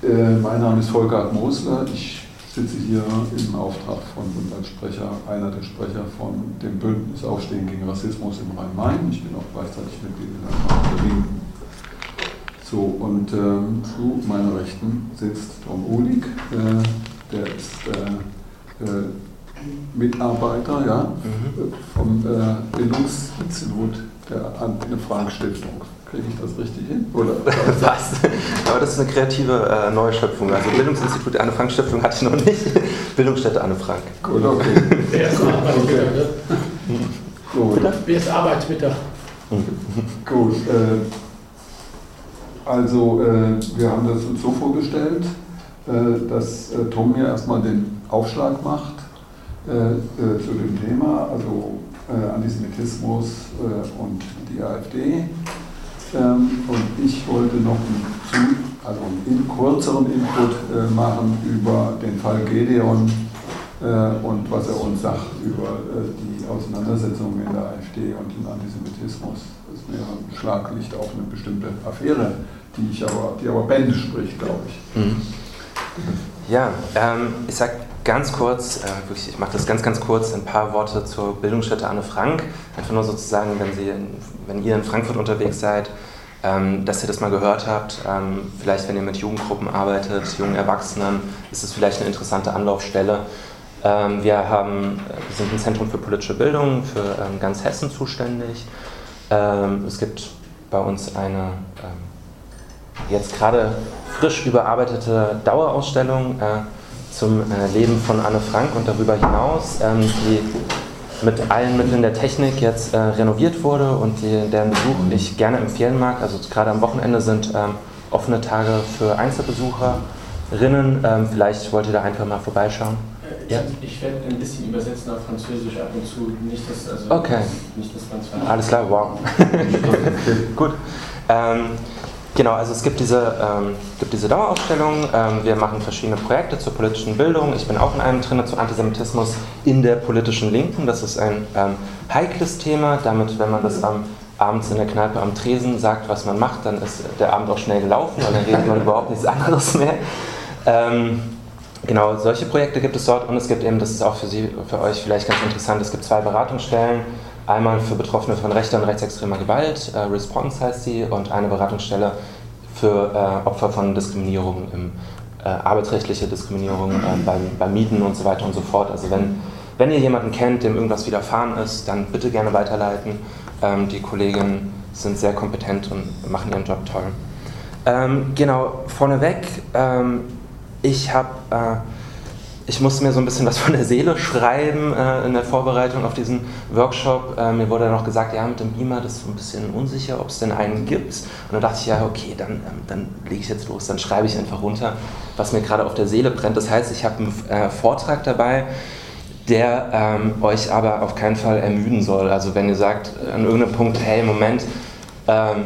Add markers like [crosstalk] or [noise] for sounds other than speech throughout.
Äh, mein Name ist Volker Mosler. Ich sitze hier im Auftrag von und Sprecher, einer der Sprecher von dem Bündnis Aufstehen gegen Rassismus im Rhein-Main. Ich bin auch gleichzeitig Mitglied in der Linken. So, und ähm, zu meiner Rechten sitzt Tom Uhlig, äh, der ist äh, äh, Mitarbeiter ja, mhm. vom äh, Bildungsinstitut der Anne-Frank-Stiftung. Kriege ich das richtig hin? Oder? [laughs] Was? Aber das ist eine kreative äh, Neuschöpfung. Also Bildungsinstitut der Anne-Frank-Stiftung hatte ich noch nicht. [laughs] Bildungsstätte Anne-Frank. Gut, okay. Wer ist Arbeitsmittag? Ne? Gut. Wer ist Arbeitsmittag? Gut. Äh, also äh, wir haben das uns so vorgestellt, äh, dass äh, Tom mir erstmal den Aufschlag macht äh, äh, zu dem Thema, also äh, Antisemitismus und die AfD. Ähm, und ich wollte noch einen, also einen kürzeren Input machen über den Fall Gedeon und was er uns sagt über die Auseinandersetzung in der AfD und den Antisemitismus. Das ist mir ein Schlaglicht auf eine bestimmte Affäre die, ich aber, die aber Bände spricht, glaube ich. Mhm. Ja, ähm, ich sage ganz kurz, äh, wirklich, ich mache das ganz, ganz kurz, ein paar Worte zur Bildungsstätte Anne Frank. Einfach nur sozusagen, wenn, Sie in, wenn ihr in Frankfurt unterwegs seid, ähm, dass ihr das mal gehört habt. Ähm, vielleicht, wenn ihr mit Jugendgruppen arbeitet, jungen Erwachsenen, ist es vielleicht eine interessante Anlaufstelle. Ähm, wir, haben, äh, wir sind ein Zentrum für politische Bildung für ähm, ganz Hessen zuständig. Ähm, es gibt bei uns eine ähm, jetzt gerade frisch überarbeitete Dauerausstellung äh, zum äh, Leben von Anne Frank und darüber hinaus, ähm, die mit allen Mitteln der Technik jetzt äh, renoviert wurde und die, deren Besuch ich gerne empfehlen mag. Also gerade am Wochenende sind ähm, offene Tage für Einzelbesucherinnen. Ähm, vielleicht wollt ihr da einfach mal vorbeischauen. Äh, ja. Ich werde ein bisschen übersetzen auf Französisch ab und zu. Nicht, dass, also, okay. nicht, man es Alles klar, wow. [laughs] Gut. Ähm, Genau, also es gibt diese, ähm, gibt diese Dauerausstellung. Ähm, wir machen verschiedene Projekte zur politischen Bildung. Ich bin auch in einem drin zu Antisemitismus in der politischen Linken. Das ist ein ähm, heikles Thema. Damit, wenn man das am, abends in der Kneipe am Tresen sagt, was man macht, dann ist der Abend auch schnell gelaufen, weil dann redet man [laughs] überhaupt nichts anderes mehr. Ähm, genau, solche Projekte gibt es dort und es gibt eben, das ist auch für Sie, für euch vielleicht ganz interessant, es gibt zwei Beratungsstellen Einmal für Betroffene von rechter und rechtsextremer Gewalt, äh, Response heißt sie, und eine Beratungsstelle für äh, Opfer von Diskriminierung, im, äh, arbeitsrechtliche Diskriminierung äh, beim, beim Mieten und so weiter und so fort. Also wenn, wenn ihr jemanden kennt, dem irgendwas widerfahren ist, dann bitte gerne weiterleiten. Ähm, die Kolleginnen sind sehr kompetent und machen ihren Job toll. Ähm, genau, vorneweg, ähm, ich habe äh, ich musste mir so ein bisschen was von der Seele schreiben äh, in der Vorbereitung auf diesen Workshop. Äh, mir wurde noch gesagt, ja, mit dem Beamer, das ist so ein bisschen unsicher, ob es denn einen gibt. Und dann dachte ich, ja, okay, dann, ähm, dann lege ich jetzt los, dann schreibe ich einfach runter, was mir gerade auf der Seele brennt. Das heißt, ich habe einen äh, Vortrag dabei, der ähm, euch aber auf keinen Fall ermüden soll. Also wenn ihr sagt an irgendeinem Punkt, hey, Moment, ähm,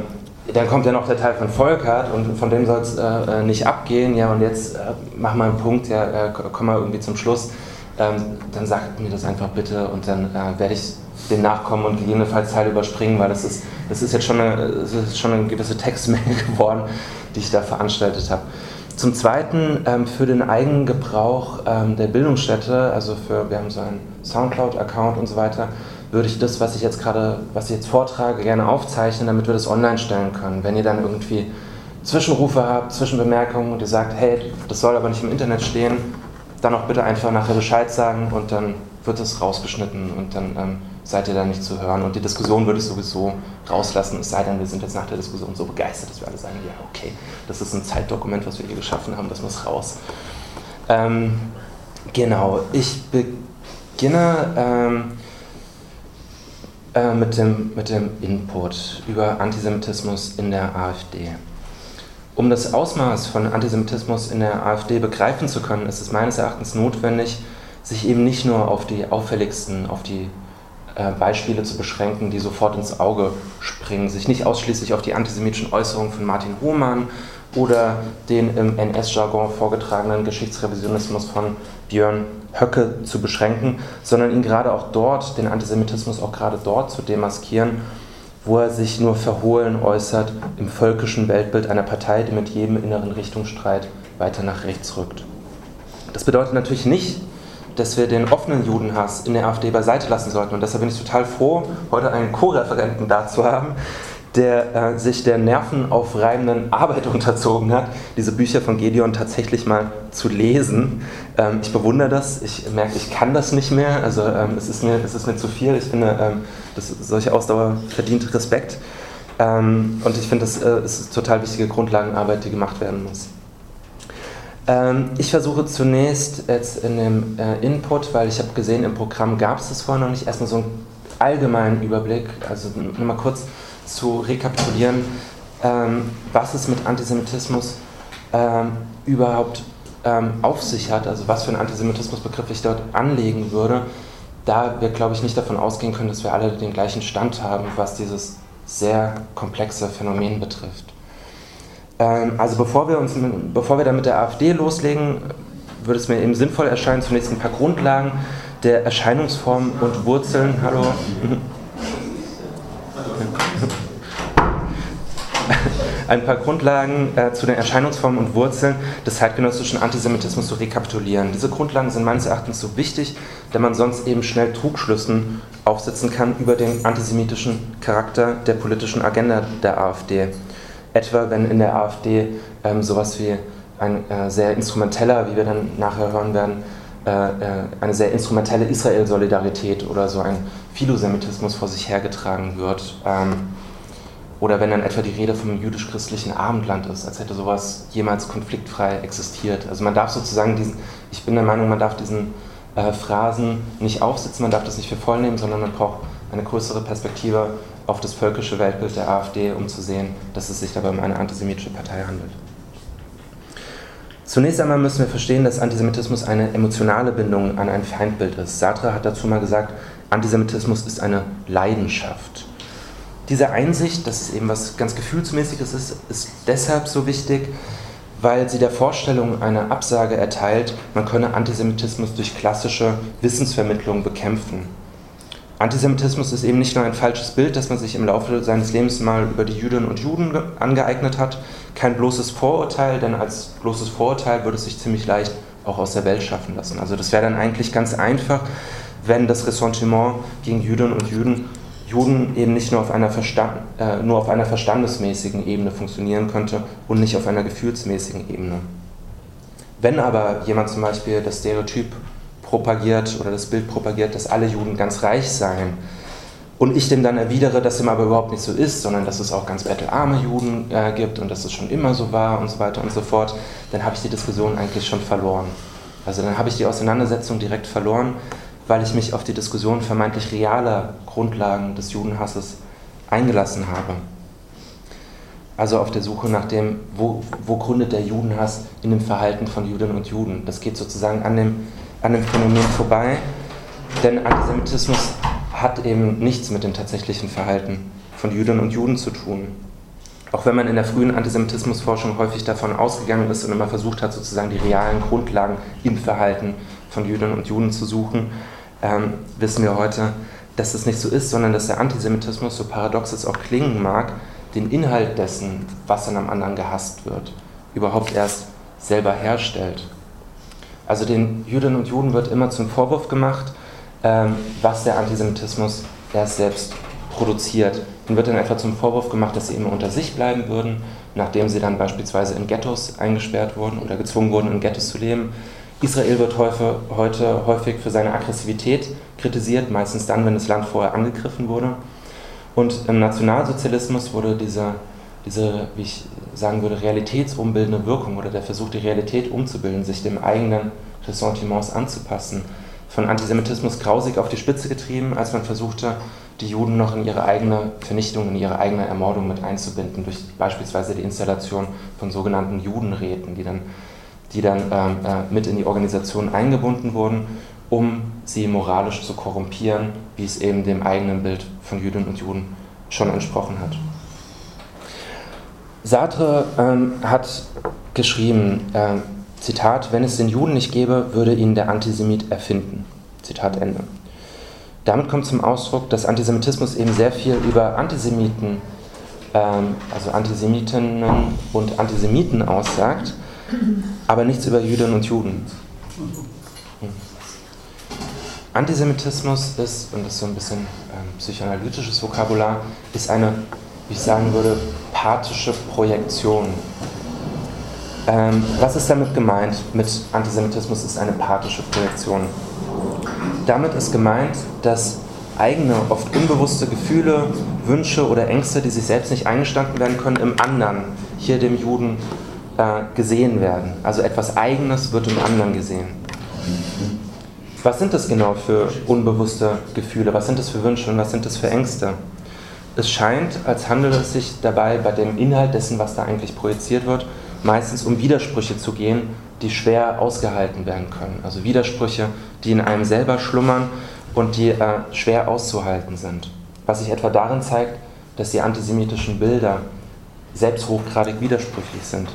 dann kommt ja noch der Teil von Volkert und von dem soll es äh, äh, nicht abgehen. Ja, und jetzt äh, mach mal einen Punkt, ja, äh, komm mal irgendwie zum Schluss. Ähm, dann sagt mir das einfach bitte und dann äh, werde ich dem nachkommen und gegebenenfalls Teile überspringen, weil das ist, das ist jetzt schon eine, ist schon eine gewisse Textmenge [laughs] geworden, die ich da veranstaltet habe. Zum Zweiten ähm, für den eigenen Gebrauch ähm, der Bildungsstätte, also für, wir haben so einen Soundcloud-Account und so weiter, würde ich das, was ich jetzt gerade, was ich jetzt vortrage, gerne aufzeichnen, damit wir das online stellen können. Wenn ihr dann irgendwie Zwischenrufe habt, Zwischenbemerkungen und ihr sagt, hey, das soll aber nicht im Internet stehen, dann auch bitte einfach nachher Bescheid sagen und dann wird es rausgeschnitten und dann ähm, seid ihr da nicht zu hören. Und die Diskussion würde ich sowieso rauslassen, es sei denn, wir sind jetzt nach der Diskussion so begeistert, dass wir alle sagen, ja, okay, das ist ein Zeitdokument, was wir hier geschaffen haben, das muss raus. Ähm, genau, ich beginne ähm, äh, mit, dem, mit dem Input über Antisemitismus in der AfD. Um das Ausmaß von Antisemitismus in der AfD begreifen zu können, ist es meines Erachtens notwendig, sich eben nicht nur auf die auffälligsten, auf die äh, Beispiele zu beschränken, die sofort ins Auge springen, sich nicht ausschließlich auf die antisemitischen Äußerungen von Martin Hohmann oder den im NS-Jargon vorgetragenen Geschichtsrevisionismus von Björn Höcke zu beschränken, sondern ihn gerade auch dort, den Antisemitismus auch gerade dort zu demaskieren wo er sich nur verhohlen äußert im völkischen Weltbild einer Partei, die mit jedem inneren Richtungsstreit weiter nach rechts rückt. Das bedeutet natürlich nicht, dass wir den offenen Judenhass in der AfD beiseite lassen sollten. Und deshalb bin ich total froh, heute einen Co-Referenten da zu haben, der äh, sich der nervenaufreibenden Arbeit [laughs] unterzogen hat, diese Bücher von Gedeon tatsächlich mal zu lesen. Ähm, ich bewundere das, ich merke, ich kann das nicht mehr, also ähm, es, ist mir, es ist mir zu viel. Ich finde, ähm, dass solche Ausdauer verdient Respekt. Ähm, und ich finde, das äh, ist total wichtige Grundlagenarbeit, die gemacht werden muss. Ähm, ich versuche zunächst jetzt in dem äh, Input, weil ich habe gesehen, im Programm gab es das vorher noch nicht, erstmal so einen allgemeinen Überblick, also nur mal kurz zu rekapitulieren, ähm, was es mit Antisemitismus ähm, überhaupt ähm, auf sich hat, also was für einen Antisemitismusbegriff ich dort anlegen würde, da wir, glaube ich, nicht davon ausgehen können, dass wir alle den gleichen Stand haben, was dieses sehr komplexe Phänomen betrifft. Ähm, also bevor wir, uns, bevor wir dann mit der AfD loslegen, würde es mir eben sinnvoll erscheinen, zunächst ein paar Grundlagen der Erscheinungsformen und Wurzeln. Hallo. Ein paar Grundlagen äh, zu den Erscheinungsformen und Wurzeln des zeitgenössischen Antisemitismus zu rekapitulieren. Diese Grundlagen sind meines Erachtens so wichtig, da man sonst eben schnell Trugschlüssen aufsetzen kann über den antisemitischen Charakter der politischen Agenda der AfD. Etwa wenn in der AfD ähm, sowas wie ein äh, sehr instrumenteller, wie wir dann nachher hören werden, äh, äh eine sehr instrumentelle Israel-Solidarität oder so ein Philosemitismus vor sich hergetragen wird. Ähm, oder wenn dann etwa die Rede vom jüdisch-christlichen Abendland ist, als hätte sowas jemals konfliktfrei existiert. Also man darf sozusagen diesen, ich bin der Meinung, man darf diesen äh, Phrasen nicht aufsitzen, man darf das nicht für voll nehmen, sondern man braucht eine größere Perspektive auf das völkische Weltbild der AfD, um zu sehen, dass es sich dabei um eine antisemitische Partei handelt. Zunächst einmal müssen wir verstehen, dass Antisemitismus eine emotionale Bindung an ein Feindbild ist. Sartre hat dazu mal gesagt, Antisemitismus ist eine Leidenschaft. Diese Einsicht, dass es eben was ganz Gefühlsmäßiges ist, ist deshalb so wichtig, weil sie der Vorstellung eine Absage erteilt, man könne Antisemitismus durch klassische Wissensvermittlung bekämpfen. Antisemitismus ist eben nicht nur ein falsches Bild, das man sich im Laufe seines Lebens mal über die Jüdinnen und Juden angeeignet hat, kein bloßes Vorurteil, denn als bloßes Vorurteil würde es sich ziemlich leicht auch aus der Welt schaffen lassen. Also das wäre dann eigentlich ganz einfach, wenn das Ressentiment gegen Jüdinnen und Juden Juden eben nicht nur auf, einer Verstand, äh, nur auf einer verstandesmäßigen Ebene funktionieren könnte und nicht auf einer gefühlsmäßigen Ebene. Wenn aber jemand zum Beispiel das Stereotyp propagiert oder das Bild propagiert, dass alle Juden ganz reich seien, und ich dem dann erwidere, dass dem aber überhaupt nicht so ist, sondern dass es auch ganz bettelarme Juden äh, gibt und dass es schon immer so war und so weiter und so fort, dann habe ich die Diskussion eigentlich schon verloren. Also dann habe ich die Auseinandersetzung direkt verloren, weil ich mich auf die Diskussion vermeintlich realer Grundlagen des Judenhasses eingelassen habe. Also auf der Suche nach dem, wo, wo gründet der Judenhass in dem Verhalten von Juden und Juden. Das geht sozusagen an dem, an dem Phänomen vorbei, denn Antisemitismus hat eben nichts mit dem tatsächlichen Verhalten von Juden und Juden zu tun. Auch wenn man in der frühen Antisemitismusforschung häufig davon ausgegangen ist und immer versucht hat, sozusagen die realen Grundlagen im Verhalten von Jüdinnen und Juden zu suchen, ähm, wissen wir heute, dass das nicht so ist, sondern dass der Antisemitismus, so paradox es auch klingen mag, den Inhalt dessen, was an einem anderen gehasst wird, überhaupt erst selber herstellt. Also den Jüdinnen und Juden wird immer zum Vorwurf gemacht, ähm, was der Antisemitismus erst selbst produziert. Ihnen wird dann etwa zum Vorwurf gemacht, dass sie immer unter sich bleiben würden, nachdem sie dann beispielsweise in Ghettos eingesperrt wurden oder gezwungen wurden, in Ghettos zu leben. Israel wird heute häufig für seine Aggressivität kritisiert, meistens dann, wenn das Land vorher angegriffen wurde. Und im Nationalsozialismus wurde diese, diese, wie ich sagen würde, realitätsumbildende Wirkung oder der Versuch, die Realität umzubilden, sich dem eigenen Ressentiments anzupassen, von Antisemitismus grausig auf die Spitze getrieben, als man versuchte, die Juden noch in ihre eigene Vernichtung, in ihre eigene Ermordung mit einzubinden, durch beispielsweise die Installation von sogenannten Judenräten, die dann die dann ähm, äh, mit in die Organisation eingebunden wurden, um sie moralisch zu korrumpieren, wie es eben dem eigenen Bild von Jüdinnen und Juden schon entsprochen hat. Sartre ähm, hat geschrieben, äh, Zitat, wenn es den Juden nicht gäbe, würde ihn der Antisemit erfinden. Zitat Ende. Damit kommt zum Ausdruck, dass Antisemitismus eben sehr viel über Antisemiten, ähm, also Antisemitinnen und Antisemiten aussagt, aber nichts über Jüdinnen und Juden. Hm. Antisemitismus ist, und das ist so ein bisschen ähm, psychoanalytisches Vokabular, ist eine, wie ich sagen würde, pathische Projektion. Ähm, was ist damit gemeint mit Antisemitismus ist eine pathische Projektion? Damit ist gemeint, dass eigene, oft unbewusste Gefühle, Wünsche oder Ängste, die sich selbst nicht eingestanden werden können, im anderen, hier dem Juden, gesehen werden. Also etwas Eigenes wird im anderen gesehen. Was sind das genau für unbewusste Gefühle? Was sind das für Wünsche und was sind das für Ängste? Es scheint, als handele es sich dabei bei dem Inhalt dessen, was da eigentlich projiziert wird, meistens um Widersprüche zu gehen, die schwer ausgehalten werden können. Also Widersprüche, die in einem selber schlummern und die äh, schwer auszuhalten sind. Was sich etwa darin zeigt, dass die antisemitischen Bilder selbst hochgradig widersprüchlich sind.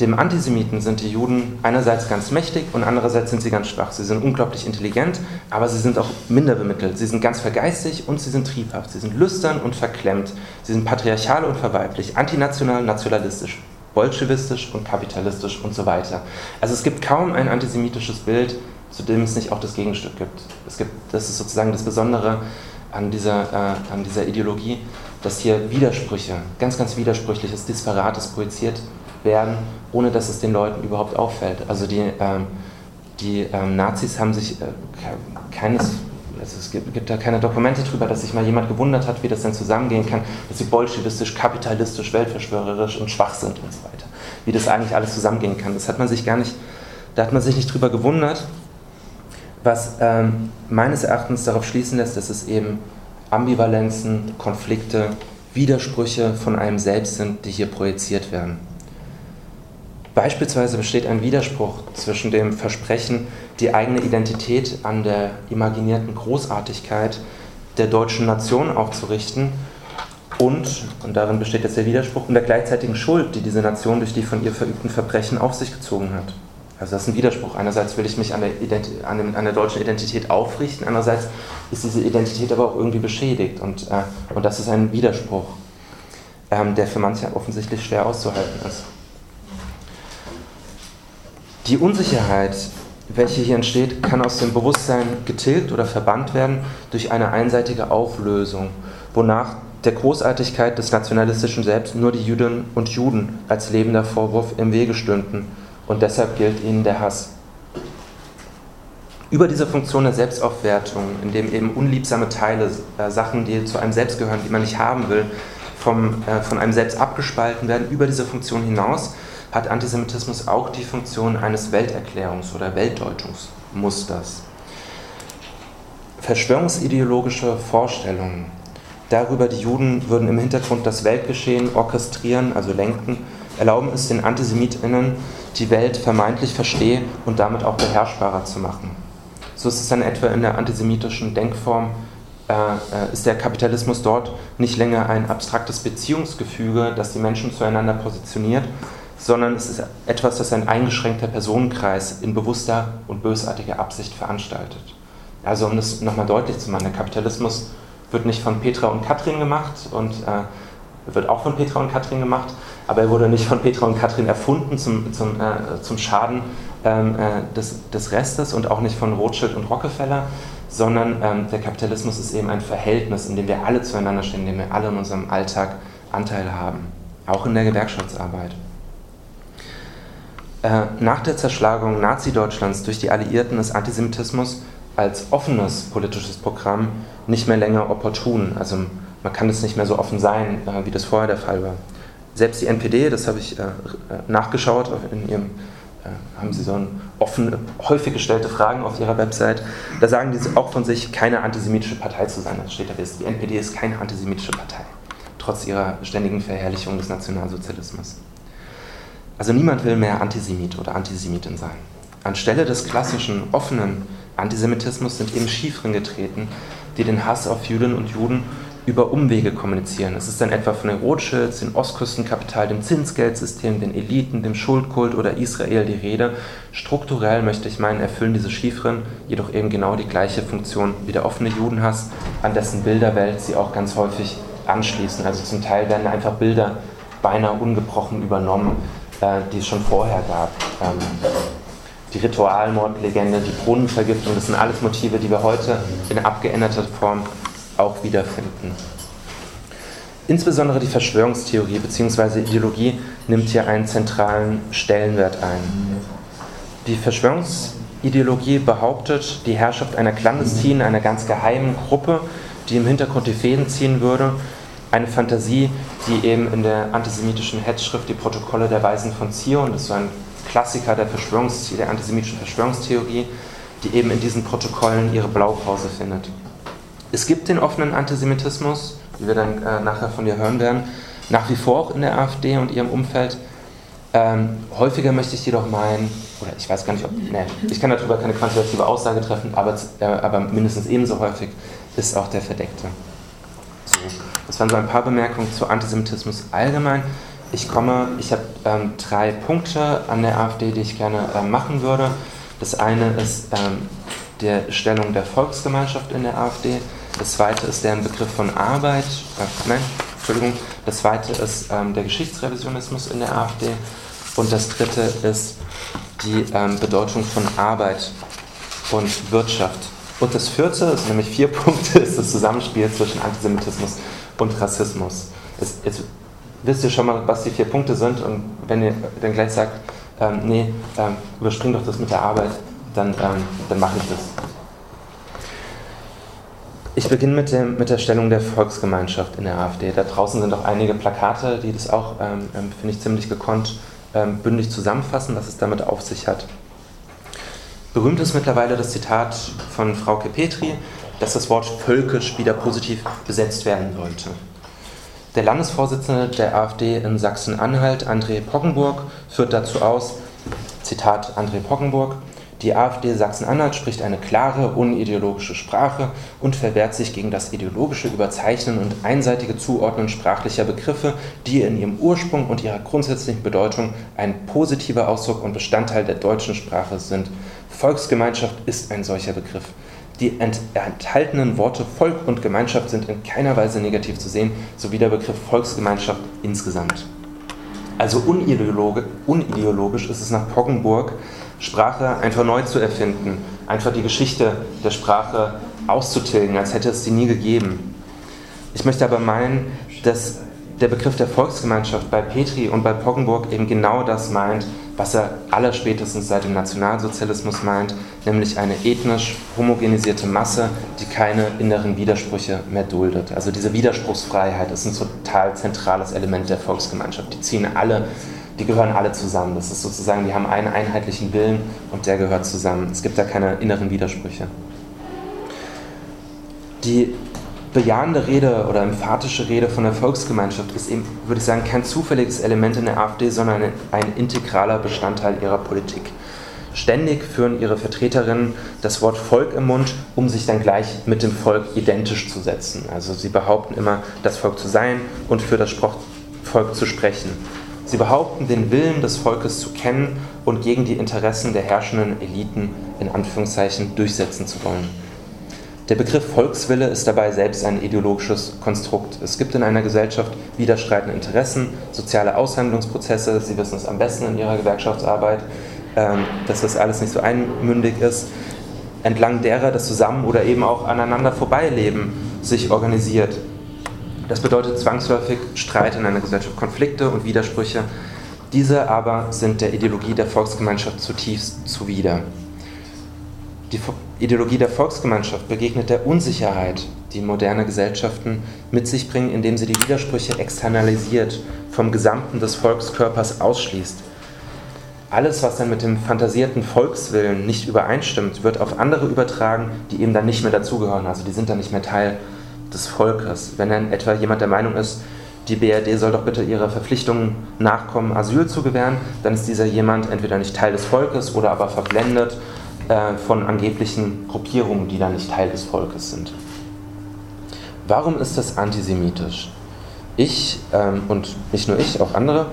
Dem Antisemiten sind die Juden einerseits ganz mächtig und andererseits sind sie ganz schwach. Sie sind unglaublich intelligent, aber sie sind auch minder bemittelt. Sie sind ganz vergeistig und sie sind triebhaft. Sie sind lüstern und verklemmt. Sie sind patriarchal und verweiblich, antinational, nationalistisch, bolschewistisch und kapitalistisch und so weiter. Also es gibt kaum ein antisemitisches Bild, zu dem es nicht auch das Gegenstück gibt. Es gibt das ist sozusagen das Besondere an dieser, äh, an dieser Ideologie, dass hier Widersprüche, ganz, ganz widersprüchliches, disparates projiziert werden, ohne dass es den Leuten überhaupt auffällt. Also die, ähm, die ähm, Nazis haben sich äh, keines also es gibt, gibt, da keine Dokumente darüber, dass sich mal jemand gewundert hat, wie das denn zusammengehen kann, dass sie bolschewistisch, kapitalistisch, weltverschwörerisch und schwach sind und so weiter. Wie das eigentlich alles zusammengehen kann. Das hat man sich gar nicht, da hat man sich nicht drüber gewundert, was ähm, meines Erachtens darauf schließen lässt, dass es eben Ambivalenzen, Konflikte, Widersprüche von einem selbst sind, die hier projiziert werden. Beispielsweise besteht ein Widerspruch zwischen dem Versprechen, die eigene Identität an der imaginierten Großartigkeit der deutschen Nation aufzurichten und, und darin besteht jetzt der Widerspruch, und der gleichzeitigen Schuld, die diese Nation durch die von ihr verübten Verbrechen auf sich gezogen hat. Also das ist ein Widerspruch. Einerseits will ich mich an der, an, dem, an der deutschen Identität aufrichten, andererseits ist diese Identität aber auch irgendwie beschädigt und, äh, und das ist ein Widerspruch, ähm, der für manche offensichtlich schwer auszuhalten ist. Die Unsicherheit, welche hier entsteht, kann aus dem Bewusstsein getilgt oder verbannt werden durch eine einseitige Auflösung, wonach der Großartigkeit des nationalistischen Selbst nur die Jüdinnen und Juden als lebender Vorwurf im Wege stünden und deshalb gilt ihnen der Hass. Über diese Funktion der Selbstaufwertung, in dem eben unliebsame Teile, äh, Sachen, die zu einem selbst gehören, die man nicht haben will, vom, äh, von einem selbst abgespalten werden, über diese Funktion hinaus hat Antisemitismus auch die Funktion eines Welterklärungs- oder Weltdeutungsmusters. Verschwörungsideologische Vorstellungen darüber, die Juden würden im Hintergrund das Weltgeschehen orchestrieren, also lenken, erlauben es den Antisemitinnen, die Welt vermeintlich verstehen und damit auch beherrschbarer zu machen. So ist es dann etwa in der antisemitischen Denkform, äh, äh ist der Kapitalismus dort nicht länger ein abstraktes Beziehungsgefüge, das die Menschen zueinander positioniert, sondern es ist etwas, das ein eingeschränkter Personenkreis in bewusster und bösartiger Absicht veranstaltet. Also um das nochmal deutlich zu machen, der Kapitalismus wird nicht von Petra und Katrin gemacht und äh, wird auch von Petra und Katrin gemacht, aber er wurde nicht von Petra und Katrin erfunden zum, zum, äh, zum Schaden ähm, äh, des, des Restes und auch nicht von Rothschild und Rockefeller, sondern ähm, der Kapitalismus ist eben ein Verhältnis, in dem wir alle zueinander stehen, in dem wir alle in unserem Alltag Anteil haben, auch in der Gewerkschaftsarbeit. Äh, nach der Zerschlagung Nazi-Deutschlands durch die Alliierten ist Antisemitismus als offenes politisches Programm nicht mehr länger opportun. Also man kann es nicht mehr so offen sein, äh, wie das vorher der Fall war. Selbst die NPD, das habe ich äh, nachgeschaut, in ihrem, haben sie so ein offen, häufig gestellte Fragen auf ihrer Website. Da sagen die auch von sich, keine antisemitische Partei zu sein. Das steht da, die NPD ist keine antisemitische Partei, trotz ihrer ständigen Verherrlichung des Nationalsozialismus. Also niemand will mehr Antisemit oder Antisemitin sein. Anstelle des klassischen, offenen Antisemitismus sind eben Schiefren getreten, die den Hass auf Jüdinnen und Juden über Umwege kommunizieren. Es ist dann etwa von den Rothschilds, dem Ostküstenkapital, dem Zinsgeldsystem, den Eliten, dem Schuldkult oder Israel die Rede. Strukturell möchte ich meinen, erfüllen diese Chiffren jedoch eben genau die gleiche Funktion wie der offene Judenhass, an dessen Bilderwelt sie auch ganz häufig anschließen. Also zum Teil werden einfach Bilder beinahe ungebrochen übernommen, äh, die es schon vorher gab. Ähm, die Ritualmordlegende, die Brunnenvergiftung, das sind alles Motive, die wir heute in abgeänderter Form auch wiederfinden. Insbesondere die Verschwörungstheorie bzw. Ideologie nimmt hier einen zentralen Stellenwert ein. Die Verschwörungsideologie behauptet die Herrschaft einer clandestinen, einer ganz geheimen Gruppe, die im Hintergrund die Fäden ziehen würde. Eine Fantasie, die eben in der antisemitischen Hetzschrift Die Protokolle der Weisen von Zion, das ist so ein Klassiker der, der antisemitischen Verschwörungstheorie, die eben in diesen Protokollen ihre Blaupause findet. Es gibt den offenen Antisemitismus, wie wir dann äh, nachher von dir hören werden, nach wie vor auch in der AfD und ihrem Umfeld. Ähm, häufiger möchte ich jedoch meinen, oder ich weiß gar nicht, ob, nee, ich kann darüber keine quantitative Aussage treffen, aber, äh, aber mindestens ebenso häufig ist auch der Verdeckte. So, das waren so ein paar Bemerkungen zu Antisemitismus allgemein. Ich komme, ich habe ähm, drei Punkte an der AfD, die ich gerne äh, machen würde. Das eine ist ähm, der Stellung der Volksgemeinschaft in der AfD. Das zweite ist deren Begriff von Arbeit. Äh, nein, Entschuldigung. Das zweite ist ähm, der Geschichtsrevisionismus in der AfD. Und das dritte ist die ähm, Bedeutung von Arbeit und Wirtschaft. Und das vierte, sind nämlich vier [laughs] Punkte, ist das Zusammenspiel zwischen Antisemitismus und Rassismus. Es, jetzt wisst ihr schon mal, was die vier Punkte sind und wenn ihr dann gleich sagt, ähm, nee, ähm, überspring doch das mit der Arbeit, dann, ähm, dann mache ich das. Ich beginne mit, dem, mit der Stellung der Volksgemeinschaft in der AfD. Da draußen sind auch einige Plakate, die das auch, ähm, ähm, finde ich, ziemlich gekonnt ähm, bündig zusammenfassen, was es damit auf sich hat. Berühmt ist mittlerweile das Zitat von Frau Petri, dass das Wort völkisch wieder positiv besetzt werden sollte. Der Landesvorsitzende der AfD in Sachsen-Anhalt, André Poggenburg, führt dazu aus, Zitat André Poggenburg, die AfD Sachsen-Anhalt spricht eine klare, unideologische Sprache und verwehrt sich gegen das ideologische Überzeichnen und einseitige Zuordnen sprachlicher Begriffe, die in ihrem Ursprung und ihrer grundsätzlichen Bedeutung ein positiver Ausdruck und Bestandteil der deutschen Sprache sind. Volksgemeinschaft ist ein solcher Begriff. Die enthaltenen Worte Volk und Gemeinschaft sind in keiner Weise negativ zu sehen, sowie der Begriff Volksgemeinschaft insgesamt. Also unideologisch ist es nach Poggenburg, Sprache einfach neu zu erfinden, einfach die Geschichte der Sprache auszutilgen, als hätte es sie nie gegeben. Ich möchte aber meinen, dass der Begriff der Volksgemeinschaft bei Petri und bei Poggenburg eben genau das meint, was er allerspätestens seit dem Nationalsozialismus meint, nämlich eine ethnisch homogenisierte Masse, die keine inneren Widersprüche mehr duldet. Also diese Widerspruchsfreiheit ist ein total zentrales Element der Volksgemeinschaft. Die ziehen alle, die gehören alle zusammen. Das ist sozusagen, die haben einen einheitlichen Willen und der gehört zusammen. Es gibt da keine inneren Widersprüche. Die bejahende Rede oder emphatische Rede von der Volksgemeinschaft ist eben, würde ich sagen, kein zufälliges Element in der AfD, sondern ein integraler Bestandteil ihrer Politik. Ständig führen ihre Vertreterinnen das Wort Volk im Mund, um sich dann gleich mit dem Volk identisch zu setzen. Also sie behaupten immer, das Volk zu sein und für das Volk zu sprechen. Sie behaupten, den Willen des Volkes zu kennen und gegen die Interessen der herrschenden Eliten in Anführungszeichen durchsetzen zu wollen. Der Begriff Volkswille ist dabei selbst ein ideologisches Konstrukt. Es gibt in einer Gesellschaft widerstreitende Interessen, soziale Aushandlungsprozesse, Sie wissen es am besten in Ihrer Gewerkschaftsarbeit, ähm, dass das alles nicht so einmündig ist, entlang derer das Zusammen- oder eben auch aneinander Vorbeileben sich organisiert. Das bedeutet zwangsläufig Streit in einer Gesellschaft, Konflikte und Widersprüche. Diese aber sind der Ideologie der Volksgemeinschaft zutiefst zuwider. Die Ideologie der Volksgemeinschaft begegnet der Unsicherheit, die moderne Gesellschaften mit sich bringen, indem sie die Widersprüche externalisiert, vom Gesamten des Volkskörpers ausschließt. Alles, was dann mit dem fantasierten Volkswillen nicht übereinstimmt, wird auf andere übertragen, die eben dann nicht mehr dazugehören. Also die sind dann nicht mehr Teil des Volkes. Wenn dann etwa jemand der Meinung ist, die BRD soll doch bitte ihrer Verpflichtung nachkommen, Asyl zu gewähren, dann ist dieser jemand entweder nicht Teil des Volkes oder aber verblendet von angeblichen Gruppierungen, die dann nicht Teil des Volkes sind. Warum ist das antisemitisch? Ich ähm, und nicht nur ich, auch andere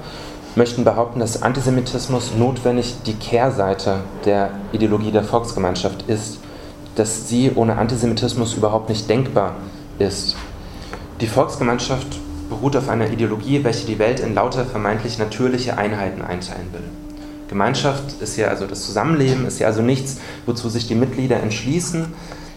möchten behaupten, dass Antisemitismus notwendig die Kehrseite der Ideologie der Volksgemeinschaft ist, dass sie ohne Antisemitismus überhaupt nicht denkbar ist. Die Volksgemeinschaft beruht auf einer Ideologie, welche die Welt in lauter vermeintlich natürliche Einheiten einteilen will. Gemeinschaft ist ja also das Zusammenleben, ist ja also nichts, wozu sich die Mitglieder entschließen,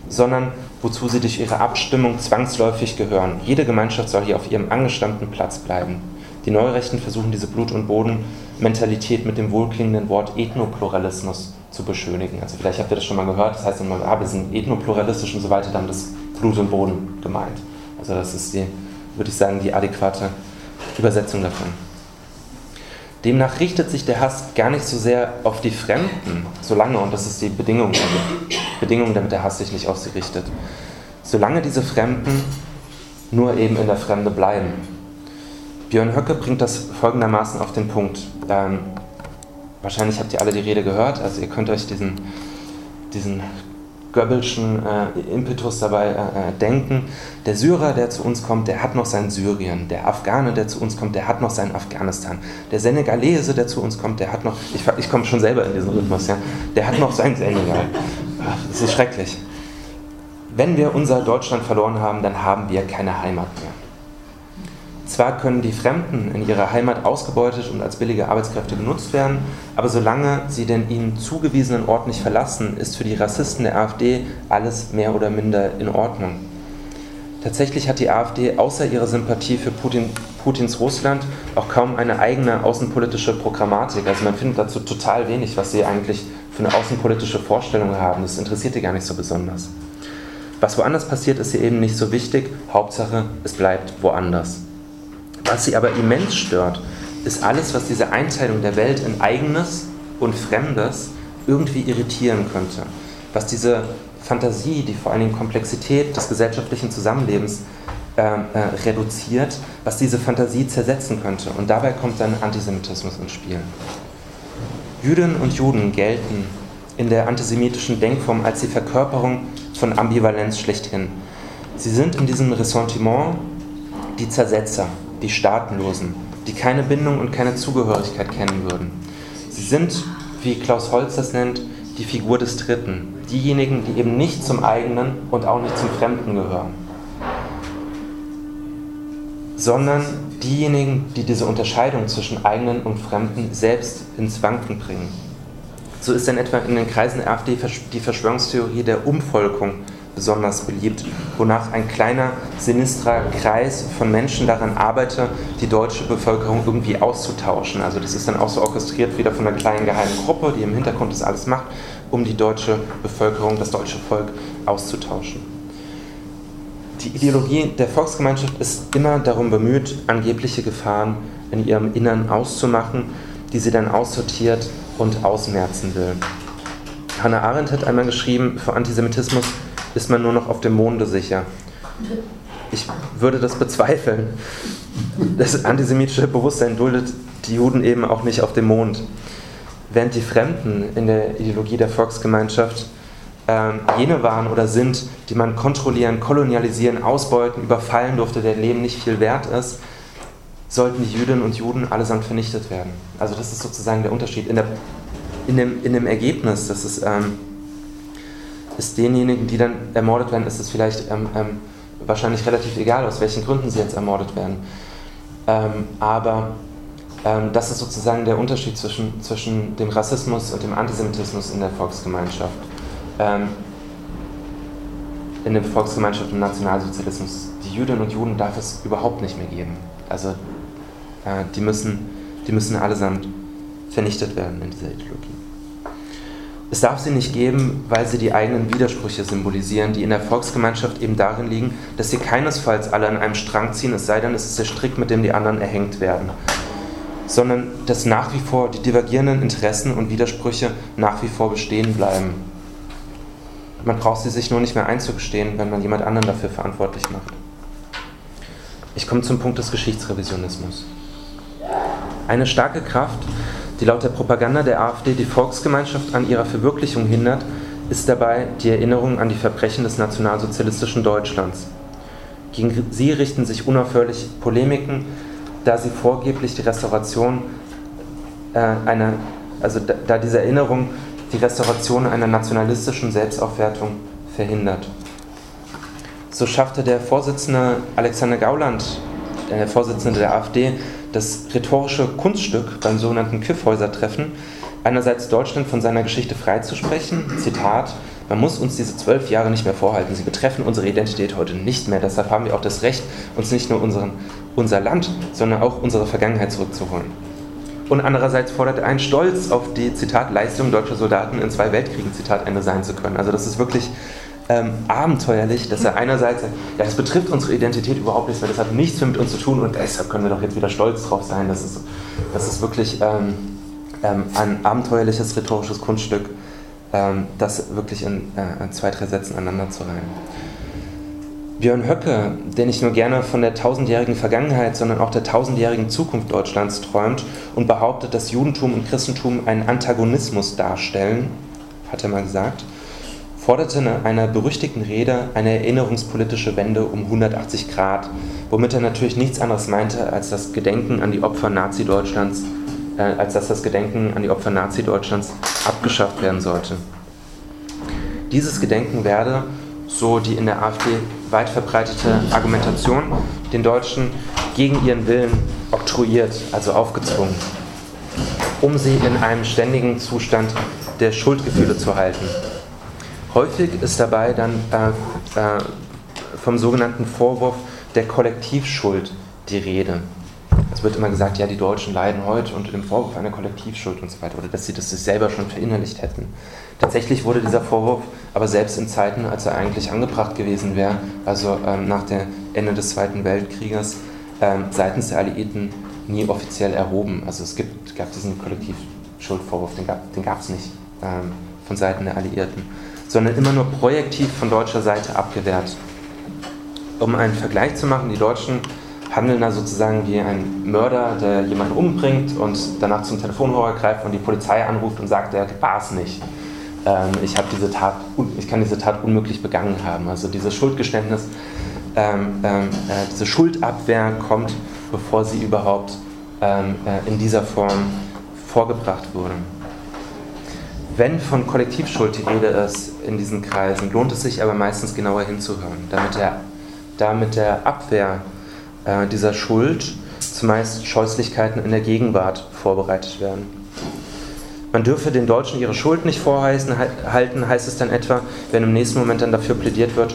sondern wozu sie durch ihre Abstimmung zwangsläufig gehören. Jede Gemeinschaft soll hier auf ihrem angestammten Platz bleiben. Die Neurechten versuchen diese Blut- und Bodenmentalität mit dem wohlklingenden Wort Ethnopluralismus zu beschönigen. Also vielleicht habt ihr das schon mal gehört, das heißt immer, ah, wir sind ethnopluralistisch und so weiter, dann ist Blut und Boden gemeint. Also das ist die, würde ich sagen, die adäquate Übersetzung davon. Demnach richtet sich der Hass gar nicht so sehr auf die Fremden, solange, und das ist die Bedingung, also Bedingung, damit der Hass sich nicht auf sie richtet, solange diese Fremden nur eben in der Fremde bleiben. Björn Höcke bringt das folgendermaßen auf den Punkt. Ähm, wahrscheinlich habt ihr alle die Rede gehört, also ihr könnt euch diesen, diesen Goebbelschen äh, Impetus dabei äh, äh, denken. Der Syrer, der zu uns kommt, der hat noch sein Syrien. Der Afghane, der zu uns kommt, der hat noch sein Afghanistan. Der Senegalese, der zu uns kommt, der hat noch, ich, ich komme schon selber in diesen Rhythmus, ja, der hat noch sein Senegal. Das ist schrecklich. Wenn wir unser Deutschland verloren haben, dann haben wir keine Heimat mehr. Zwar können die Fremden in ihrer Heimat ausgebeutet und als billige Arbeitskräfte genutzt werden, aber solange sie den ihnen zugewiesenen Ort nicht verlassen, ist für die Rassisten der AfD alles mehr oder minder in Ordnung. Tatsächlich hat die AfD außer ihrer Sympathie für Putin, Putins Russland auch kaum eine eigene außenpolitische Programmatik. Also man findet dazu total wenig, was sie eigentlich für eine außenpolitische Vorstellung haben. Das interessiert die gar nicht so besonders. Was woanders passiert, ist hier eben nicht so wichtig. Hauptsache, es bleibt woanders. Was sie aber immens stört, ist alles, was diese Einteilung der Welt in eigenes und Fremdes irgendwie irritieren könnte. Was diese Fantasie, die vor allen Dingen Komplexität des gesellschaftlichen Zusammenlebens äh, äh, reduziert, was diese Fantasie zersetzen könnte. Und dabei kommt dann Antisemitismus ins Spiel. Jüdinnen und Juden gelten in der antisemitischen Denkform als die Verkörperung von Ambivalenz schlechthin. Sie sind in diesem Ressentiment die Zersetzer, die Staatenlosen, die keine Bindung und keine Zugehörigkeit kennen würden. Sie sind, wie Klaus Holz das nennt, die Figur des Dritten, diejenigen, die eben nicht zum eigenen und auch nicht zum Fremden gehören, sondern diejenigen, die diese Unterscheidung zwischen eigenen und Fremden selbst ins Wanken bringen. So ist dann etwa in den Kreisen der AfD die Verschwörungstheorie der Umvolkung besonders beliebt, wonach ein kleiner, sinistrer Kreis von Menschen daran arbeite, die deutsche Bevölkerung irgendwie auszutauschen. Also das ist dann auch so orchestriert wieder von einer kleinen geheimen Gruppe, die im Hintergrund das alles macht, um die deutsche Bevölkerung, das deutsche Volk auszutauschen. Die Ideologie der Volksgemeinschaft ist immer darum bemüht, angebliche Gefahren in ihrem Innern auszumachen, die sie dann aussortiert und ausmerzen will. Hannah Arendt hat einmal geschrieben, für Antisemitismus ist man nur noch auf dem Monde sicher. Ich würde das bezweifeln. Das antisemitische Bewusstsein duldet die Juden eben auch nicht auf dem Mond. Während die Fremden in der Ideologie der Volksgemeinschaft ähm, jene waren oder sind, die man kontrollieren, kolonialisieren, ausbeuten, überfallen durfte, deren Leben nicht viel wert ist, sollten die Jüdinnen und Juden allesamt vernichtet werden. Also das ist sozusagen der Unterschied. In, der, in, dem, in dem Ergebnis, das ist ähm, ist denjenigen, die dann ermordet werden, ist es vielleicht ähm, ähm, wahrscheinlich relativ egal, aus welchen Gründen sie jetzt ermordet werden. Ähm, aber ähm, das ist sozusagen der Unterschied zwischen, zwischen dem Rassismus und dem Antisemitismus in der Volksgemeinschaft. Ähm, in der Volksgemeinschaft und Nationalsozialismus. Die Jüdinnen und Juden darf es überhaupt nicht mehr geben. Also äh, die, müssen, die müssen allesamt vernichtet werden in dieser Ideologie. Es darf sie nicht geben, weil sie die eigenen Widersprüche symbolisieren, die in der Volksgemeinschaft eben darin liegen, dass sie keinesfalls alle an einem Strang ziehen, es sei denn, es ist der Strick, mit dem die anderen erhängt werden, sondern dass nach wie vor die divergierenden Interessen und Widersprüche nach wie vor bestehen bleiben. Man braucht sie sich nur nicht mehr einzugestehen, wenn man jemand anderen dafür verantwortlich macht. Ich komme zum Punkt des Geschichtsrevisionismus. Eine starke Kraft, die laut der Propaganda der AfD die Volksgemeinschaft an ihrer Verwirklichung hindert, ist dabei die Erinnerung an die Verbrechen des nationalsozialistischen Deutschlands. Gegen sie richten sich unaufhörlich Polemiken, da sie vorgeblich die Restauration äh, einer, also da, da diese Erinnerung die Restauration einer nationalistischen Selbstaufwertung verhindert. So schaffte der Vorsitzende Alexander Gauland, der Vorsitzende der AfD, das rhetorische Kunststück beim sogenannten Kiffhäuser-Treffen, einerseits Deutschland von seiner Geschichte freizusprechen, Zitat, man muss uns diese zwölf Jahre nicht mehr vorhalten. Sie betreffen unsere Identität heute nicht mehr. Deshalb haben wir auch das Recht, uns nicht nur unseren, unser Land, sondern auch unsere Vergangenheit zurückzuholen. Und andererseits fordert er einen Stolz auf die Zitat Leistung deutscher Soldaten in zwei Weltkriegen Zitat Ende sein zu können. Also das ist wirklich ähm, abenteuerlich, dass er einerseits sagt, ja, das betrifft unsere Identität überhaupt nicht, weil das hat nichts mehr mit uns zu tun und deshalb können wir doch jetzt wieder stolz drauf sein. Das ist, das ist wirklich ähm, ähm, ein abenteuerliches rhetorisches Kunststück, ähm, das wirklich in, äh, in zwei, drei Sätzen aneinander zu reihen. Björn Höcke, der nicht nur gerne von der tausendjährigen Vergangenheit, sondern auch der tausendjährigen Zukunft Deutschlands träumt und behauptet, dass Judentum und Christentum einen Antagonismus darstellen, hat er mal gesagt, forderte in einer berüchtigten Rede eine erinnerungspolitische Wende um 180 Grad, womit er natürlich nichts anderes meinte, als das Gedenken an die Opfer Nazi-Deutschlands, äh, als dass das Gedenken an die Opfer Nazi-Deutschlands abgeschafft werden sollte. Dieses Gedenken werde, so die in der AfD weit verbreitete Argumentation, den Deutschen gegen ihren Willen oktroyiert, also aufgezwungen, um sie in einem ständigen Zustand der Schuldgefühle zu halten. Häufig ist dabei dann äh, äh, vom sogenannten Vorwurf der Kollektivschuld die Rede. Es wird immer gesagt, ja, die Deutschen leiden heute unter dem Vorwurf einer Kollektivschuld und so weiter, oder dass sie das sich selber schon verinnerlicht hätten. Tatsächlich wurde dieser Vorwurf aber selbst in Zeiten, als er eigentlich angebracht gewesen wäre, also ähm, nach dem Ende des Zweiten Weltkrieges, ähm, seitens der Alliierten nie offiziell erhoben. Also es gibt, gab diesen Kollektivschuldvorwurf, den gab es nicht ähm, von Seiten der Alliierten sondern immer nur projektiv von deutscher Seite abgewehrt. Um einen Vergleich zu machen, die Deutschen handeln da sozusagen wie ein Mörder, der jemanden umbringt und danach zum Telefonhörer greift und die Polizei anruft und sagt, er war es nicht. Ähm, ich, diese Tat, ich kann diese Tat unmöglich begangen haben. Also dieses Schuldgeständnis, ähm, ähm, äh, diese Schuldabwehr kommt, bevor sie überhaupt ähm, äh, in dieser Form vorgebracht wurde. Wenn von Kollektivschuld die Rede ist in diesen Kreisen, lohnt es sich aber meistens genauer hinzuhören, damit der, damit der Abwehr äh, dieser Schuld zumeist Scheußlichkeiten in der Gegenwart vorbereitet werden. Man dürfe den Deutschen ihre Schuld nicht vorhalten, heißt es dann etwa, wenn im nächsten Moment dann dafür plädiert wird,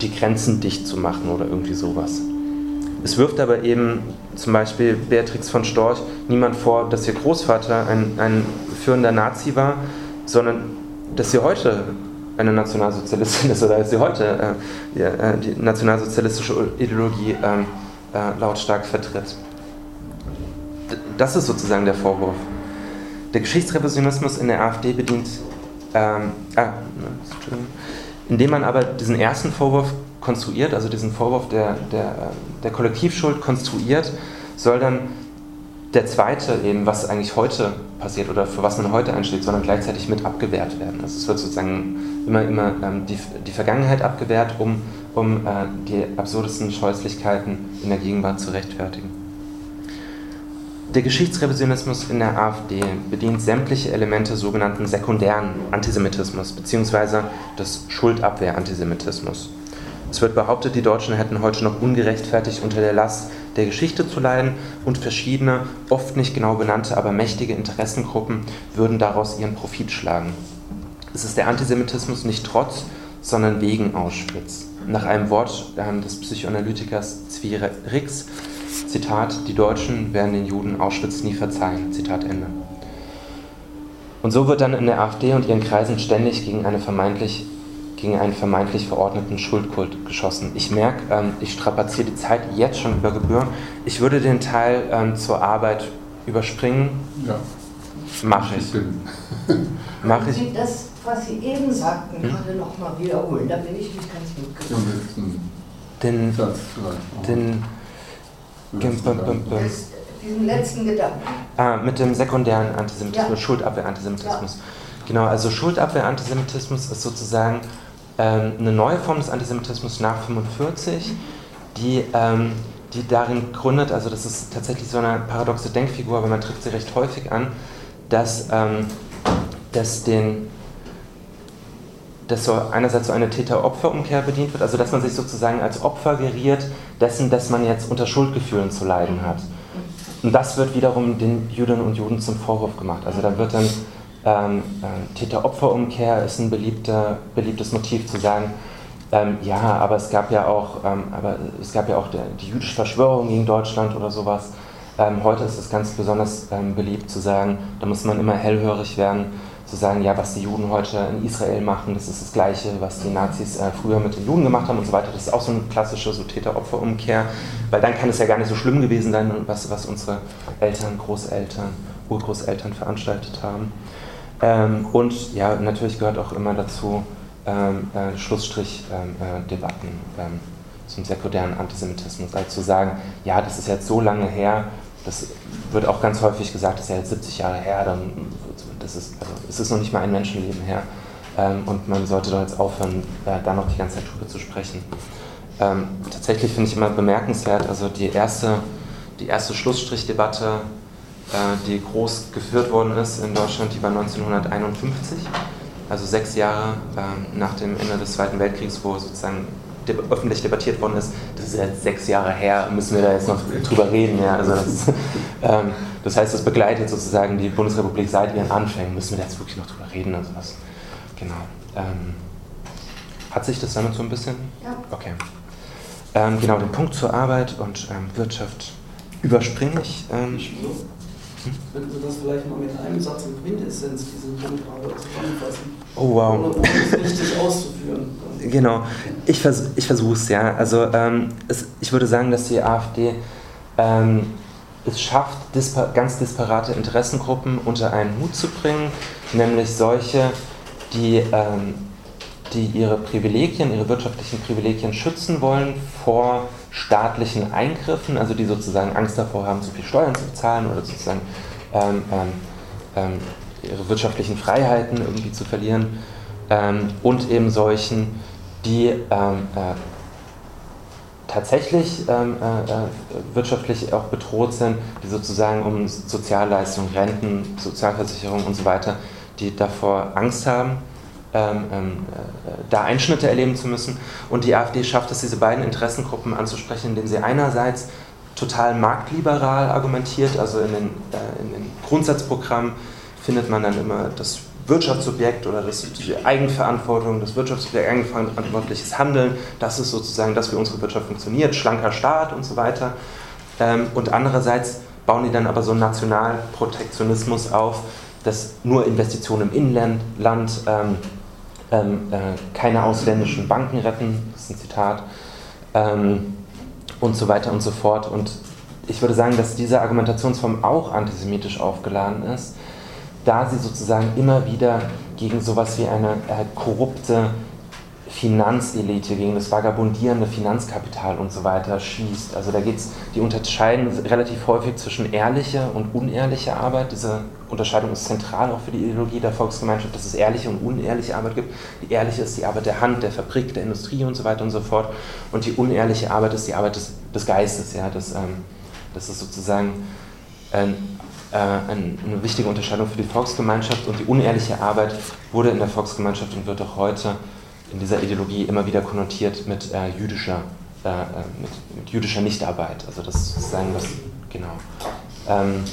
die Grenzen dicht zu machen oder irgendwie sowas. Es wirft aber eben zum Beispiel Beatrix von Storch niemand vor, dass ihr Großvater ein, ein führender Nazi war, sondern dass sie heute eine Nationalsozialistin ist oder dass sie heute äh, äh, die nationalsozialistische Ideologie ähm, äh, lautstark vertritt. Das ist sozusagen der Vorwurf. Der Geschichtsrevisionismus in der AfD bedient, ähm, ah, indem man aber diesen ersten Vorwurf konstruiert, also diesen Vorwurf der, der, der Kollektivschuld konstruiert, soll dann der zweite eben, was eigentlich heute passiert oder für was man heute einsteht, sondern gleichzeitig mit abgewehrt werden. Also es wird sozusagen immer, immer ähm, die, die Vergangenheit abgewehrt, um, um äh, die absurdesten Scheußlichkeiten in der Gegenwart zu rechtfertigen. Der Geschichtsrevisionismus in der AfD bedient sämtliche Elemente sogenannten sekundären Antisemitismus bzw. des Schuldabwehr-Antisemitismus. Es wird behauptet, die Deutschen hätten heute noch ungerechtfertigt unter der Last der Geschichte zu leiden und verschiedene, oft nicht genau benannte, aber mächtige Interessengruppen würden daraus ihren Profit schlagen. Es ist der Antisemitismus nicht trotz, sondern wegen Auschwitz. Nach einem Wort des Psychoanalytikers Zvi Rix, Zitat, die Deutschen werden den Juden Auschwitz nie verzeihen, Zitat Ende. Und so wird dann in der AfD und ihren Kreisen ständig gegen eine vermeintlich gegen einen vermeintlich verordneten Schuldkult geschossen. Ich merke, ähm, ich strapaziere die Zeit jetzt schon über Gebühr. Ich würde den Teil ähm, zur Arbeit überspringen. Ja. Mache ich. Mache ich. [laughs] Das, was Sie eben sagten, hm? gerade nochmal wiederholen, da bin ich nicht ganz mitgekommen. Den, den, diesen letzten Gedanken. Ah, mit dem sekundären Antisemitismus, ja. Schuldabwehr-Antisemitismus. Ja. Genau, also Schuldabwehr-Antisemitismus ist sozusagen ähm, eine neue Form des Antisemitismus nach 1945, die, ähm, die darin gründet, also das ist tatsächlich so eine paradoxe Denkfigur, aber man trifft sie recht häufig an, dass, ähm, dass den dass so einerseits so eine Täter-Opfer-Umkehr bedient wird, also dass man sich sozusagen als Opfer geriert dessen, dass man jetzt unter Schuldgefühlen zu leiden hat. Und das wird wiederum den Jüdinnen und Juden zum Vorwurf gemacht. Also da wird dann ähm, äh, Täter-Opfer-Umkehr ist ein beliebter, beliebtes Motiv zu sagen, ähm, ja, aber es gab ja auch, ähm, aber es gab ja auch der, die jüdische Verschwörung gegen Deutschland oder sowas. Ähm, heute ist es ganz besonders ähm, beliebt zu sagen, da muss man immer hellhörig werden zu sagen, ja, was die Juden heute in Israel machen, das ist das Gleiche, was die Nazis äh, früher mit den Juden gemacht haben und so weiter. Das ist auch so eine klassische so Täter-Opfer-Umkehr, weil dann kann es ja gar nicht so schlimm gewesen sein, was, was unsere Eltern, Großeltern, Urgroßeltern veranstaltet haben. Ähm, und ja, natürlich gehört auch immer dazu ähm, äh, Schlussstrich-Debatten ähm, ähm, zum säkulären Antisemitismus. Also zu sagen, ja, das ist jetzt so lange her, das wird auch ganz häufig gesagt, das ist ja jetzt 70 Jahre her, dann das ist, also, es ist noch nicht mal ein Menschenleben her. Ähm, und man sollte doch jetzt aufhören, äh, da noch die ganze Zeit drüber zu sprechen. Ähm, tatsächlich finde ich immer bemerkenswert, also die erste, die erste Schlussstrichdebatte, äh, die groß geführt worden ist in Deutschland, die war 1951, also sechs Jahre äh, nach dem Ende des Zweiten Weltkriegs, wo sozusagen öffentlich debattiert worden ist, das ist jetzt sechs Jahre her, müssen wir da jetzt noch drüber reden. Ja? Also das, ist, [laughs] ähm, das heißt, das begleitet sozusagen die Bundesrepublik seit ihren Anfängen, müssen wir da jetzt wirklich noch drüber reden. Also das, genau. Ähm, hat sich das damit so ein bisschen? Ja. Okay. Ähm, genau, den Punkt zur Arbeit und ähm, Wirtschaft überspringe ich. Könnten Sie das vielleicht mal mit einem Satz in Quintessenz, diesen Punkt zusammenfassen? Oh wow. Ohne, ohne es richtig auszuführen. Genau, ich, vers ich versuche es, ja. Also ähm, es, ich würde sagen, dass die AfD ähm, es schafft, dispar ganz disparate Interessengruppen unter einen Hut zu bringen, nämlich solche, die, ähm, die ihre Privilegien, ihre wirtschaftlichen Privilegien schützen wollen vor staatlichen Eingriffen, also die sozusagen Angst davor haben, zu viel Steuern zu bezahlen oder sozusagen ähm, ähm, ähm ihre wirtschaftlichen Freiheiten irgendwie zu verlieren ähm, und eben solchen, die ähm, äh, tatsächlich ähm, äh, äh, wirtschaftlich auch bedroht sind, die sozusagen um Sozialleistungen, Renten, Sozialversicherung und so weiter, die davor Angst haben, ähm, ähm, äh, da Einschnitte erleben zu müssen. Und die AfD schafft es, diese beiden Interessengruppen anzusprechen, indem sie einerseits total marktliberal argumentiert, also in den, äh, in den Grundsatzprogrammen findet man dann immer das Wirtschaftssubjekt oder das, die Eigenverantwortung, das Wirtschaftssubjekt, eigenverantwortliches Handeln, das ist sozusagen das, wie unsere Wirtschaft funktioniert, schlanker Staat und so weiter. Ähm, und andererseits bauen die dann aber so einen Nationalprotektionismus auf, dass nur Investitionen im Inland ähm, ähm, äh, keine ausländischen Banken retten, das ist ein Zitat, ähm, und so weiter und so fort. Und ich würde sagen, dass diese Argumentationsform auch antisemitisch aufgeladen ist da sie sozusagen immer wieder gegen sowas wie eine äh, korrupte Finanzelite, gegen das vagabundierende Finanzkapital und so weiter schießt. Also da geht es, die unterscheiden relativ häufig zwischen ehrlicher und unehrlicher Arbeit. Diese Unterscheidung ist zentral auch für die Ideologie der Volksgemeinschaft, dass es ehrliche und unehrliche Arbeit gibt. Die ehrliche ist die Arbeit der Hand, der Fabrik, der Industrie und so weiter und so fort. Und die unehrliche Arbeit ist die Arbeit des, des Geistes. Ja, das, ähm, das ist sozusagen äh, äh, eine wichtige Unterscheidung für die Volksgemeinschaft und die unehrliche Arbeit wurde in der Volksgemeinschaft und wird auch heute in dieser Ideologie immer wieder konnotiert mit äh, jüdischer, äh, äh, mit, mit, jüdischer Nichtarbeit. Also das ist das, genau. Ähm,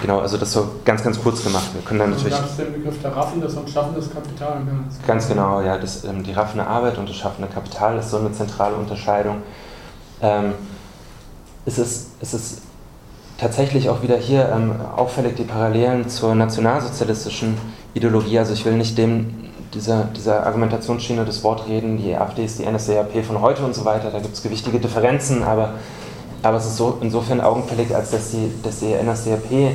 genau, also das so ganz, ganz kurz gemacht. Wir können dann natürlich. Also den Begriff der Raffen, das und schaffendes Kapital. Ganz genau, ja. Das, ähm, die raffende Arbeit und das schaffende Kapital ist so eine zentrale Unterscheidung. Ähm, es, ist, es ist tatsächlich auch wieder hier ähm, auffällig die Parallelen zur nationalsozialistischen Ideologie. Also ich will nicht dem dieser, dieser Argumentationsschiene das Wort reden, die AfD ist die NSDAP von heute und so weiter, da gibt es gewichtige Differenzen, aber, aber es ist so insofern augenfällig, als dass die, dass die NSDAP ähm,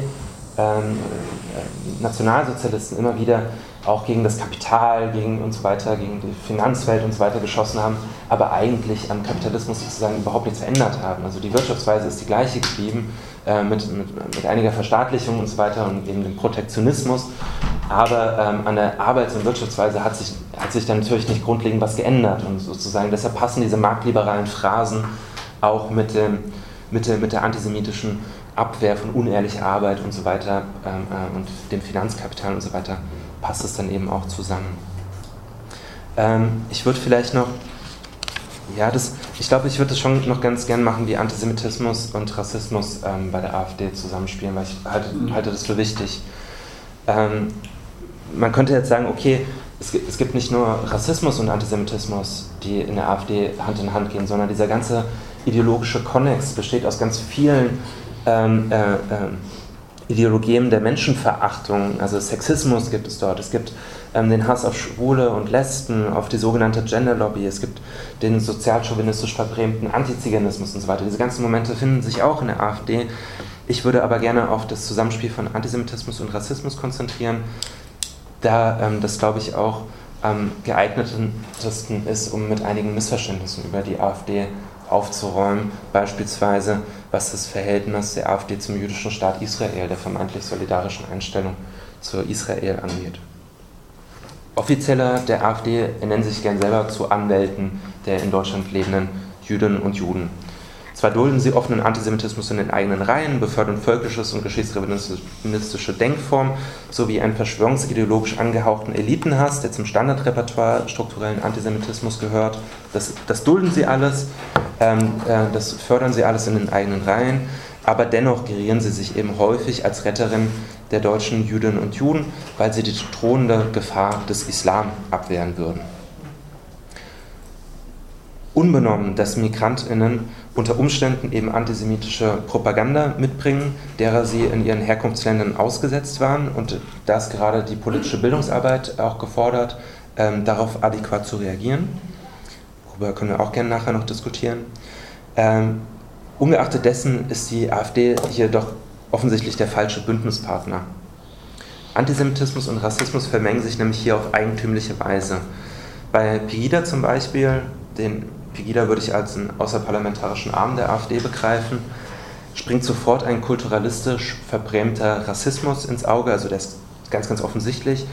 äh, Nationalsozialisten immer wieder auch gegen das Kapital, gegen und so weiter, gegen die Finanzwelt und so weiter geschossen haben, aber eigentlich am Kapitalismus sozusagen überhaupt nichts verändert haben. Also die Wirtschaftsweise ist die gleiche geblieben, äh, mit, mit, mit, einiger Verstaatlichung und so weiter und eben dem Protektionismus. Aber ähm, an der Arbeits- und Wirtschaftsweise hat sich, hat sich dann natürlich nicht grundlegend was geändert. Und sozusagen deshalb passen diese marktliberalen Phrasen auch mit, dem, mit, der, mit der antisemitischen Abwehr von unehrlicher Arbeit und so weiter ähm, äh, und dem Finanzkapital und so weiter, passt es dann eben auch zusammen. Ähm, ich würde vielleicht noch, ja, das, ich glaube, ich würde das schon noch ganz gern machen, wie Antisemitismus und Rassismus ähm, bei der AfD zusammenspielen, weil ich halte, halte das für wichtig. Man könnte jetzt sagen, okay, es gibt, es gibt nicht nur Rassismus und Antisemitismus, die in der AfD Hand in Hand gehen, sondern dieser ganze ideologische Konnex besteht aus ganz vielen ähm, äh, äh, Ideologien der Menschenverachtung, also Sexismus gibt es dort, es gibt ähm, den Hass auf Schwule und Lesben, auf die sogenannte Gender Lobby, es gibt den sozialchauvinistisch verbrämten Antiziganismus und so weiter. Diese ganzen Momente finden sich auch in der AfD. Ich würde aber gerne auf das Zusammenspiel von Antisemitismus und Rassismus konzentrieren, da ähm, das, glaube ich, auch am geeignetesten ist, um mit einigen Missverständnissen über die AfD aufzuräumen, beispielsweise was das Verhältnis der AfD zum jüdischen Staat Israel, der vermeintlich solidarischen Einstellung zu Israel angeht. Offizieller der AfD nennen sich gern selber zu Anwälten der in Deutschland lebenden Jüdinnen und Juden. Zwar dulden sie offenen Antisemitismus in den eigenen Reihen, befördern völkisches und geschichtsrevisionistische Denkformen sowie einen verschwörungsideologisch angehauchten Elitenhass, der zum Standardrepertoire strukturellen Antisemitismus gehört. Das, das dulden sie alles, ähm, äh, das fördern sie alles in den eigenen Reihen, aber dennoch gerieren sie sich eben häufig als Retterin der deutschen Jüdinnen und Juden, weil sie die drohende Gefahr des Islam abwehren würden unbenommen, dass Migrantinnen unter Umständen eben antisemitische Propaganda mitbringen, derer sie in ihren Herkunftsländern ausgesetzt waren. Und da ist gerade die politische Bildungsarbeit auch gefordert, ähm, darauf adäquat zu reagieren. Darüber können wir auch gerne nachher noch diskutieren. Ähm, ungeachtet dessen ist die AfD hier doch offensichtlich der falsche Bündnispartner. Antisemitismus und Rassismus vermengen sich nämlich hier auf eigentümliche Weise. Bei Pegida zum Beispiel, den Pegida würde ich als einen außerparlamentarischen Arm der AfD begreifen, springt sofort ein kulturalistisch verbrämter Rassismus ins Auge, also der ist ganz, ganz offensichtlich.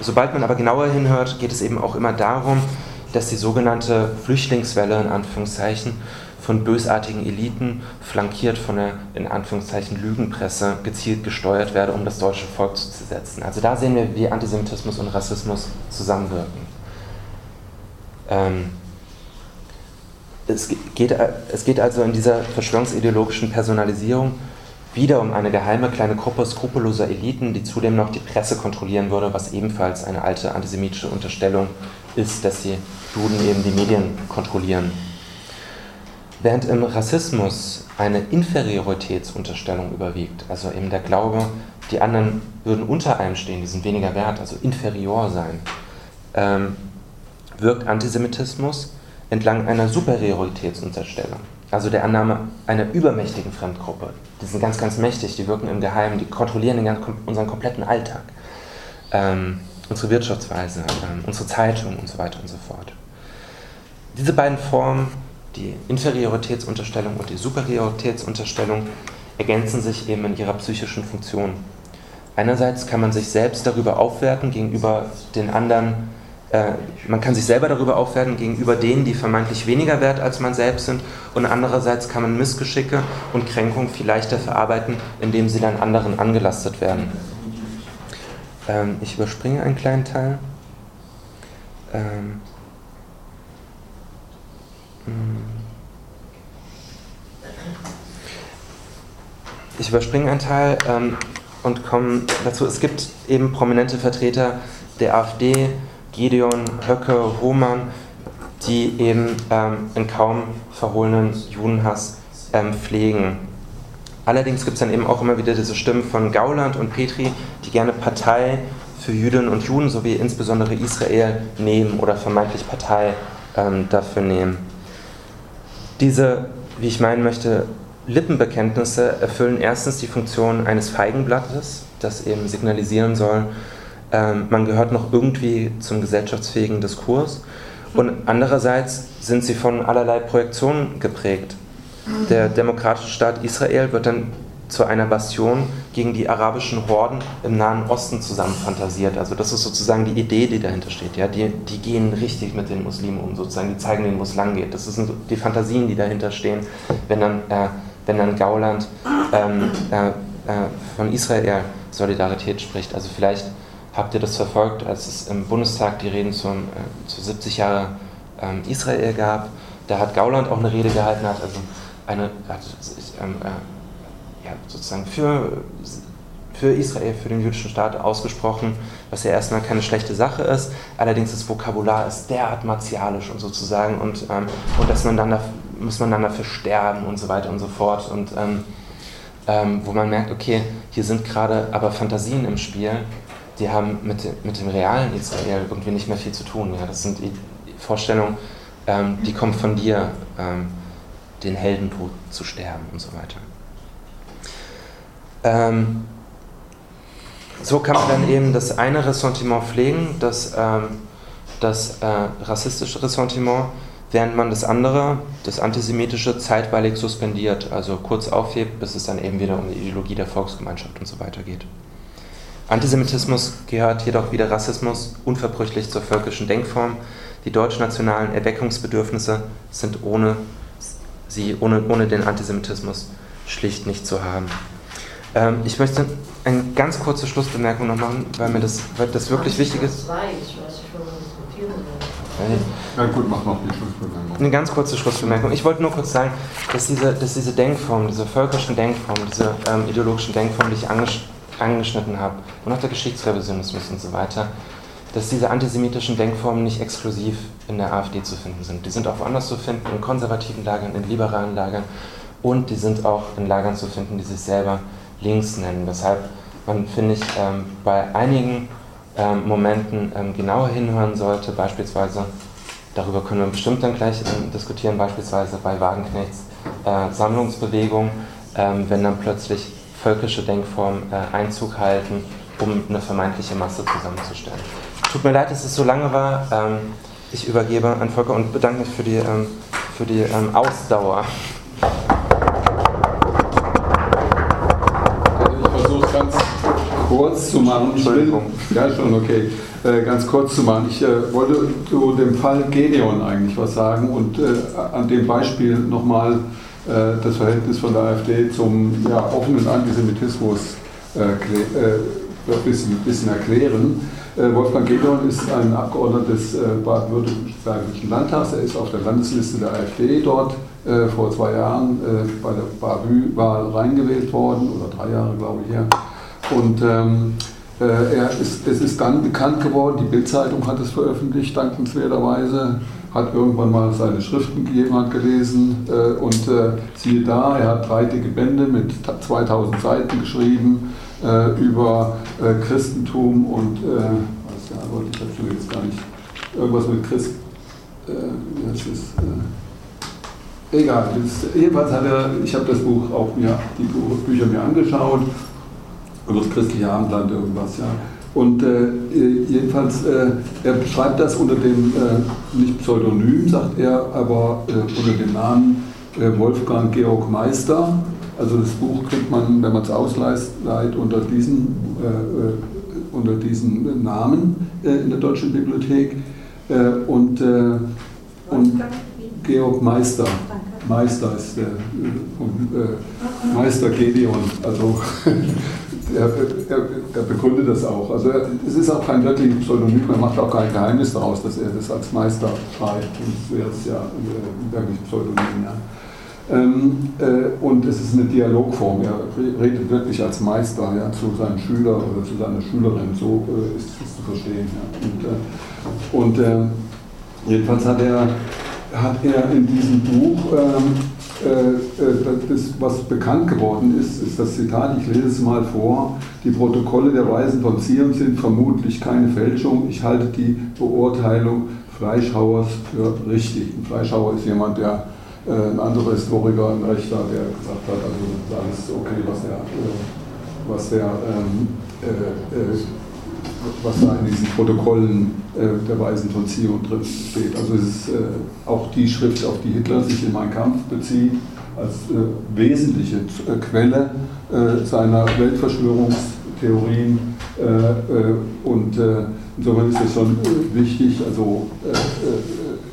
Sobald man aber genauer hinhört, geht es eben auch immer darum, dass die sogenannte Flüchtlingswelle in Anführungszeichen von bösartigen Eliten, flankiert von der in Anführungszeichen Lügenpresse, gezielt gesteuert werde, um das deutsche Volk zu zersetzen. Also da sehen wir, wie Antisemitismus und Rassismus zusammenwirken. Ähm, es geht, es geht also in dieser verschwörungsideologischen Personalisierung wieder um eine geheime kleine Gruppe skrupelloser Eliten, die zudem noch die Presse kontrollieren würde, was ebenfalls eine alte antisemitische Unterstellung ist, dass die Juden eben die Medien kontrollieren. Während im Rassismus eine Inferioritätsunterstellung überwiegt, also eben der Glaube, die anderen würden unter einem stehen, die sind weniger wert, also inferior sein, ähm, wirkt Antisemitismus entlang einer Superioritätsunterstellung, also der Annahme einer übermächtigen Fremdgruppe. Die sind ganz, ganz mächtig, die wirken im Geheimen, die kontrollieren ganzen, unseren kompletten Alltag, ähm, unsere Wirtschaftsweise, ähm, unsere Zeitung und so weiter und so fort. Diese beiden Formen, die Inferioritätsunterstellung und die Superioritätsunterstellung, ergänzen sich eben in ihrer psychischen Funktion. Einerseits kann man sich selbst darüber aufwerten gegenüber den anderen man kann sich selber darüber aufwerten gegenüber denen, die vermeintlich weniger wert als man selbst sind. Und andererseits kann man Missgeschicke und Kränkungen viel leichter verarbeiten, indem sie dann anderen angelastet werden. Ähm, ich überspringe einen kleinen Teil. Ähm, hm. ich überspringe einen Teil ähm, und komme dazu, es gibt eben prominente Vertreter der AfD, Gideon, Höcke, Hohmann, die eben ähm, einen kaum verhohlenen Judenhass ähm, pflegen. Allerdings gibt es dann eben auch immer wieder diese Stimmen von Gauland und Petri, die gerne Partei für Jüdinnen und Juden sowie insbesondere Israel nehmen oder vermeintlich Partei ähm, dafür nehmen. Diese, wie ich meinen möchte, Lippenbekenntnisse erfüllen erstens die Funktion eines Feigenblattes, das eben signalisieren soll, ähm, man gehört noch irgendwie zum gesellschaftsfähigen Diskurs. Und andererseits sind sie von allerlei Projektionen geprägt. Der demokratische Staat Israel wird dann zu einer Bastion gegen die arabischen Horden im Nahen Osten zusammen fantasiert. Also das ist sozusagen die Idee, die dahinter steht. Ja? Die, die gehen richtig mit den Muslimen um, sozusagen, die zeigen denen, wo es lang geht. Das sind die Fantasien, die dahinter stehen, wenn dann, äh, wenn dann Gauland ähm, äh, äh, von Israel Solidarität spricht. Also vielleicht habt ihr das verfolgt, als es im Bundestag die Reden zum, äh, zu 70 Jahre ähm, Israel gab. Da hat Gauland auch eine Rede gehalten, hat also eine, hat, ähm, äh, ja, sozusagen für, für Israel, für den jüdischen Staat ausgesprochen, was ja erstmal keine schlechte Sache ist. Allerdings das Vokabular ist derart martialisch und sozusagen und, ähm, und dass man dann da, muss man dann dafür sterben und so weiter und so fort. Und ähm, ähm, wo man merkt, okay, hier sind gerade aber Fantasien im Spiel, die haben mit, mit dem realen Israel irgendwie nicht mehr viel zu tun. Ja? Das sind Vorstellungen, ähm, die kommen von dir, ähm, den Heldentod zu sterben und so weiter. Ähm, so kann man dann eben das eine Ressentiment pflegen, das, ähm, das äh, rassistische Ressentiment, während man das andere, das antisemitische, zeitweilig suspendiert, also kurz aufhebt, bis es dann eben wieder um die Ideologie der Volksgemeinschaft und so weiter geht. Antisemitismus gehört jedoch wie der Rassismus unverbrüchlich zur völkischen Denkform. Die deutschnationalen Erweckungsbedürfnisse sind ohne sie, ohne, ohne den Antisemitismus schlicht nicht zu haben. Ähm, ich möchte eine ganz kurze Schlussbemerkung noch machen, weil mir das, weil das wirklich wichtig ist. Ja gut, mach noch die Schlussbemerkung. Eine ganz kurze Schlussbemerkung. Ich wollte nur kurz sagen, dass diese, dass diese Denkform, diese völkischen Denkform, diese ähm, ideologischen Denkform, die ich anges angeschnitten habe, und auch der Geschichtsrevisionismus und so weiter, dass diese antisemitischen Denkformen nicht exklusiv in der AfD zu finden sind. Die sind auch woanders zu finden, in konservativen Lagern, in liberalen Lagern und die sind auch in Lagern zu finden, die sich selber links nennen. Weshalb man, finde ich, ähm, bei einigen ähm, Momenten ähm, genauer hinhören sollte, beispielsweise, darüber können wir bestimmt dann gleich ähm, diskutieren, beispielsweise bei Wagenknechts äh, Sammlungsbewegung, ähm, wenn dann plötzlich völkische Denkformen äh, Einzug halten, um eine vermeintliche Masse zusammenzustellen. Tut mir leid, dass es so lange war. Ähm, ich übergebe an Volker und bedanke mich für die, für die Ausdauer. kurz zu machen. Entschuldigung. ja, schon okay. Äh, ganz kurz zu machen. Ich äh, wollte zu dem Fall Gedeon eigentlich was sagen und äh, an dem Beispiel nochmal äh, das Verhältnis von der AfD zum ja, offenen Antisemitismus ein äh, bisschen, bisschen, erklären. Äh, Wolfgang Gedeon ist ein Abgeordneter des Baden-Württembergischen Landtags. Er ist auf der Landesliste der AfD dort vor zwei Jahren bei der Bavü-Wahl reingewählt worden, oder drei Jahre, glaube ich, her. Und ähm, äh, er ist, es ist dann bekannt geworden, die Bildzeitung hat es veröffentlicht, dankenswerterweise, hat irgendwann mal seine Schriften jemand gelesen äh, und äh, siehe da, er hat drei dicke Bände mit 2000 Seiten geschrieben äh, über äh, Christentum und, äh, was ja, wollte ich dazu jetzt gar nicht, irgendwas mit Christ, das ist, egal, jedenfalls hat er, ich habe das Buch auch mir, die Bücher mir angeschaut über das christliche Abendland irgendwas, ja. Und äh, jedenfalls, äh, er beschreibt das unter dem, äh, nicht Pseudonym, sagt er, aber äh, unter dem Namen äh, Wolfgang Georg Meister. Also das Buch kriegt man, wenn man es ausleiht, unter diesen, äh, unter diesen Namen in der Deutschen Bibliothek. und, und Georg Meister. Meister ist der Meister Gedeon. Also [laughs] er, er, er, begründet das auch. Also es ist auch kein wirkliches Pseudonym, er macht auch kein Geheimnis daraus, dass er das als Meister schreibt. Und wäre es ja ein wirkliches Pseudonym. Ja. Ähm, äh, und es ist eine Dialogform. Er redet wirklich als Meister ja, zu seinen Schülern oder zu seiner Schülerin. So äh, ist es zu verstehen. Ja. Und, äh, und äh, jedenfalls hat er, hat er in diesem Buch ähm, äh, äh, das, was bekannt geworden ist, ist das Zitat, ich lese es mal vor, die Protokolle der Weisen von Zion sind vermutlich keine Fälschung, ich halte die Beurteilung Fleischhauers für richtig. Ein Fleischhauer ist jemand, der äh, ein anderer Historiker, ein Rechter, der gesagt hat, also alles okay, was der, was der ähm, äh, was da in diesen Protokollen äh, der Weisen von Zion drin steht. Also es ist äh, auch die Schrift, auf die Hitler sich in Mein Kampf bezieht, als äh, wesentliche äh, Quelle äh, seiner Weltverschwörungstheorien. Äh, und insofern ist das schon wichtig. Also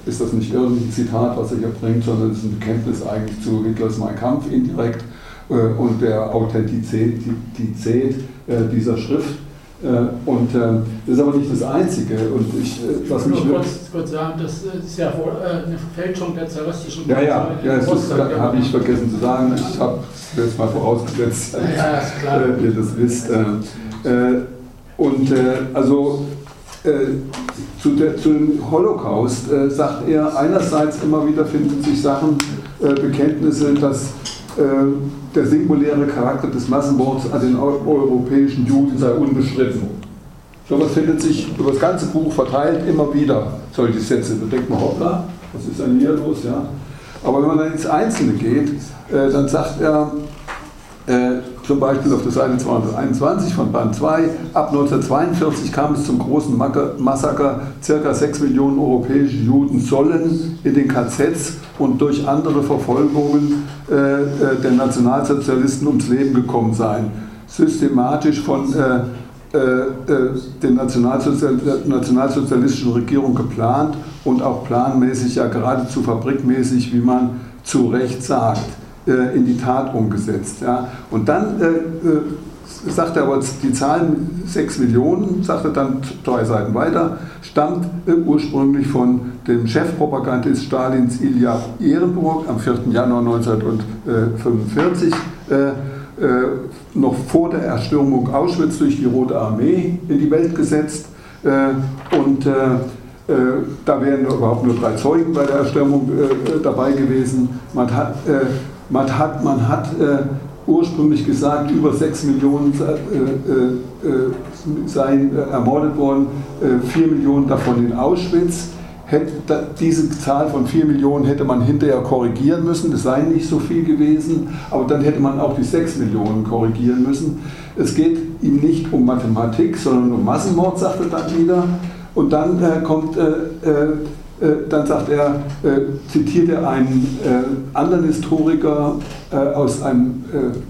ist das nicht irgendein Zitat, was er hier bringt, sondern es ist ein Bekenntnis eigentlich zu Hitlers Mein Kampf indirekt und der Authentizität dieser Schrift. Äh, und ähm, das ist aber nicht das Einzige. Und ich, äh, was mich nur kurz, kurz sagen, das ist ja wohl äh, eine Fälschung der zaristischen Ja, ja, ja das habe ich vergessen zu sagen. Ich habe es jetzt mal vorausgesetzt, dass ja, klar. ihr das wisst. Und also zu, der, zu dem Holocaust sagt er, einerseits immer wieder finden sich Sachen, Bekenntnisse, dass der singuläre Charakter des Massenmords an den europäischen Juden sei unbestritten. So was findet sich über das ganze Buch verteilt immer wieder, solche Sätze. Da denkt man, hoppla, was ist denn hier los? Ja? Aber wenn man dann ins Einzelne geht, äh, dann sagt er, äh, zum Beispiel auf der Seite 221 von Band 2, ab 1942 kam es zum großen Massaker, circa 6 Millionen europäische Juden sollen in den KZs und durch andere Verfolgungen äh, äh, der Nationalsozialisten ums Leben gekommen sein. Systematisch von äh, äh, den Nationalsozial nationalsozialistischen Regierung geplant und auch planmäßig, ja geradezu fabrikmäßig, wie man zu Recht sagt äh, in die Tat umgesetzt. Ja. Und dann äh, äh sagt er aber, die Zahlen 6 Millionen, sagt er dann drei Seiten weiter, stammt äh, ursprünglich von dem Chefpropagandist Stalins Ilja Ehrenburg am 4. Januar 1945, äh, äh, noch vor der Erstürmung Auschwitz durch die Rote Armee in die Welt gesetzt. und da wären überhaupt nur drei Zeugen bei der Erstürmung dabei gewesen. Man hat man hat, man hat äh, ursprünglich gesagt, über 6 Millionen äh, äh, äh seien äh, ermordet worden, 4 äh, Millionen davon in Auschwitz. Hätte, diese Zahl von 4 Millionen hätte man hinterher korrigieren müssen, es seien nicht so viel gewesen, aber dann hätte man auch die 6 Millionen korrigieren müssen. Es geht ihm nicht um Mathematik, sondern um Massenmord, sagt er dann wieder. Und dann kommt äh, dann sagt er, äh, zitiert er einen äh, anderen Historiker aus einem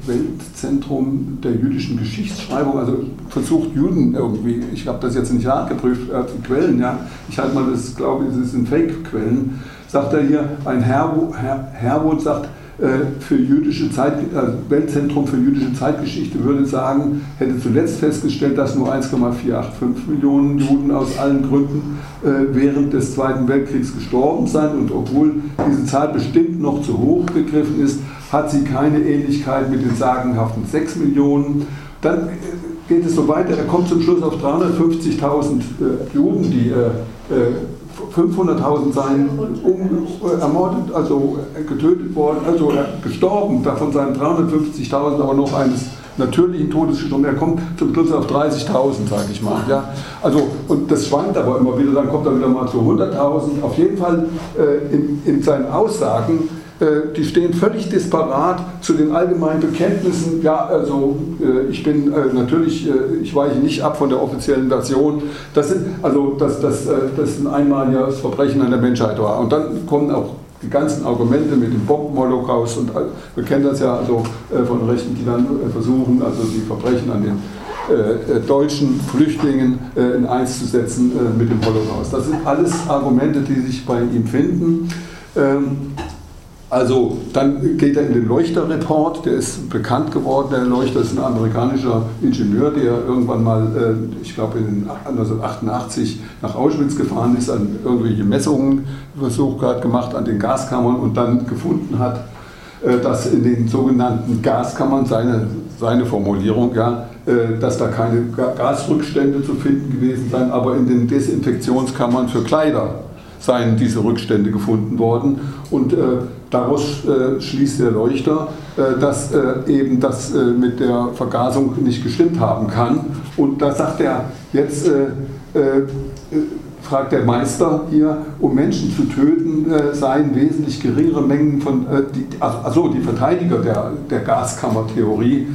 Weltzentrum der jüdischen Geschichtsschreibung, also versucht Juden irgendwie, ich habe das jetzt nicht nachgeprüft, die Quellen, ja, ich halte mal das, glaube ich, das sind Fake-Quellen, sagt er hier, ein Herwood Her sagt, äh, für jüdische Zeit, also Weltzentrum für jüdische Zeitgeschichte würde sagen, hätte zuletzt festgestellt, dass nur 1,485 Millionen Juden aus allen Gründen äh, während des Zweiten Weltkriegs gestorben seien. Und obwohl diese Zahl bestimmt noch zu hoch gegriffen ist, hat sie keine Ähnlichkeit mit den sagenhaften 6 Millionen. Dann äh, geht es so weiter, er kommt zum Schluss auf 350.000 Juden, die 500.000 seien um, ermordet, also getötet worden, also gestorben, davon seien 350.000 aber noch eines natürlichen Todes gestorben. Er kommt zum Schluss auf 30.000, sage ich mal. Ja. Also, und das schwankt aber immer wieder, dann kommt er wieder mal zu 100.000. Auf jeden Fall äh, in, in seinen Aussagen äh, die stehen völlig disparat zu den allgemeinen Bekenntnissen. Ja, also äh, ich bin äh, natürlich, ich weiche nicht ab von der offiziellen Version. Das sind also das, das, das ein einmaliges Verbrechen an der Menschheit war. Und dann kommen auch die ganzen Argumente mit dem Bombenholocaust und wir kennen das ja also von Rechten, die dann versuchen, also die Verbrechen an den deutschen Flüchtlingen in eins zu setzen mit dem Holocaust. Das sind alles Argumente, die sich bei ihm finden. Ähm, also dann geht er in den Leuchter-Report, der ist bekannt geworden. Der Leuchter ist ein amerikanischer Ingenieur, der irgendwann mal, äh, ich glaube in 1988 nach Auschwitz gefahren ist, an irgendwelche Messungen Versuch gerade gemacht an den Gaskammern und dann gefunden hat, äh, dass in den sogenannten Gaskammern, seine, seine Formulierung, ja, äh, dass da keine Gasrückstände zu finden gewesen seien, aber in den Desinfektionskammern für Kleider seien diese Rückstände gefunden worden. Und daraus äh, schließt der Leuchter, äh, dass äh, eben das äh, mit der Vergasung nicht gestimmt haben kann. Und da sagt er jetzt, fragt der Meister hier, um Menschen zu töten, seien wesentlich geringere Mengen von, die, also die Verteidiger der, der Gaskammertheorie,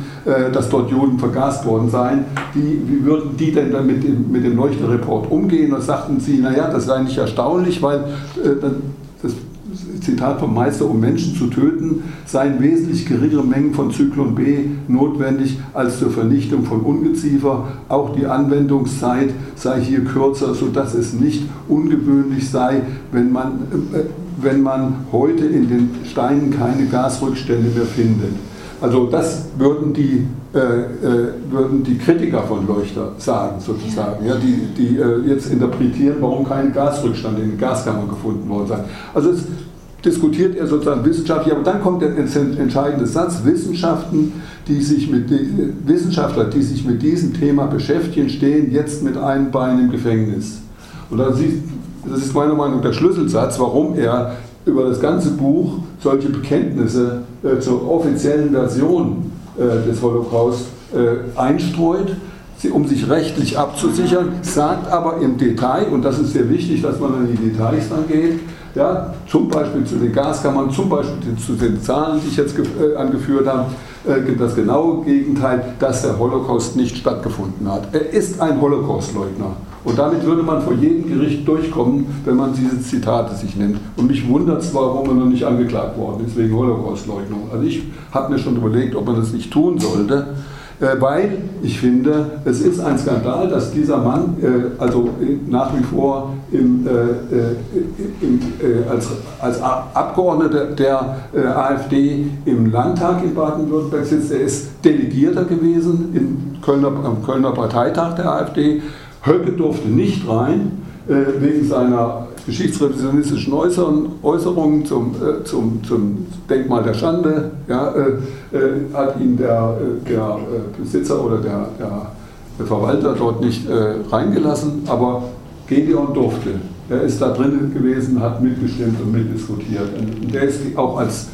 dass dort Juden vergast worden seien, die, wie würden die denn dann mit dem, mit dem Leuchterreport umgehen? Und sagten sie, naja, das sei nicht erstaunlich, weil das Zitat vom Meister, um Menschen zu töten, seien wesentlich geringere Mengen von Zyklon B notwendig als zur Vernichtung von Ungeziefer. Auch die Anwendungszeit sei hier kürzer, sodass es nicht ungewöhnlich sei, wenn man, äh, wenn man heute in den Steinen keine Gasrückstände mehr findet. Also das würden die, äh, äh, würden die Kritiker von Leuchter sagen, sozusagen, ja, die, die äh, jetzt interpretieren, warum kein Gasrückstand in den Gaskammern gefunden worden sei. Also es diskutiert er sozusagen wissenschaftlich, aber dann kommt der entscheidende Satz, Wissenschaften, die sich mit, Wissenschaftler, die sich mit diesem Thema beschäftigen, stehen jetzt mit einem Bein im Gefängnis. Und das ist meiner Meinung nach der Schlüsselsatz, warum er über das ganze Buch solche Bekenntnisse äh, zur offiziellen Version äh, des Holocaust äh, einstreut, sie, um sich rechtlich abzusichern, sagt aber im Detail, und das ist sehr wichtig, dass man an die Details dann geht, ja, zum Beispiel zu den Gaskammern, zum Beispiel zu den Zahlen, die ich jetzt äh, angeführt habe, äh, gibt das genaue Gegenteil, dass der Holocaust nicht stattgefunden hat. Er ist ein Holocaustleugner. Und damit würde man vor jedem Gericht durchkommen, wenn man diese Zitate sich nimmt. Und mich wundert es, warum er noch nicht angeklagt worden ist wegen Holocaustleugnung. Also ich habe mir schon überlegt, ob man das nicht tun sollte. Äh, weil ich finde, es ist ein Skandal, dass dieser Mann also nach wie vor im, äh, im, als, als Abgeordneter der AfD im Landtag in Baden-Württemberg sitzt. Er ist Delegierter gewesen im Kölner, am Kölner Parteitag der AfD. Höcke durfte nicht rein wegen seiner geschichtsrevisionistischen Äußerungen zum, äh, zum, zum Denkmal der Schande ja, äh, äh hat ihn der, äh, der äh, Besitzer oder der, der Verwalter dort nicht äh, reingelassen, aber Gedeon durfte. Er ist da drin gewesen, hat mitgestimmt und mitdiskutiert. Und der ist auch als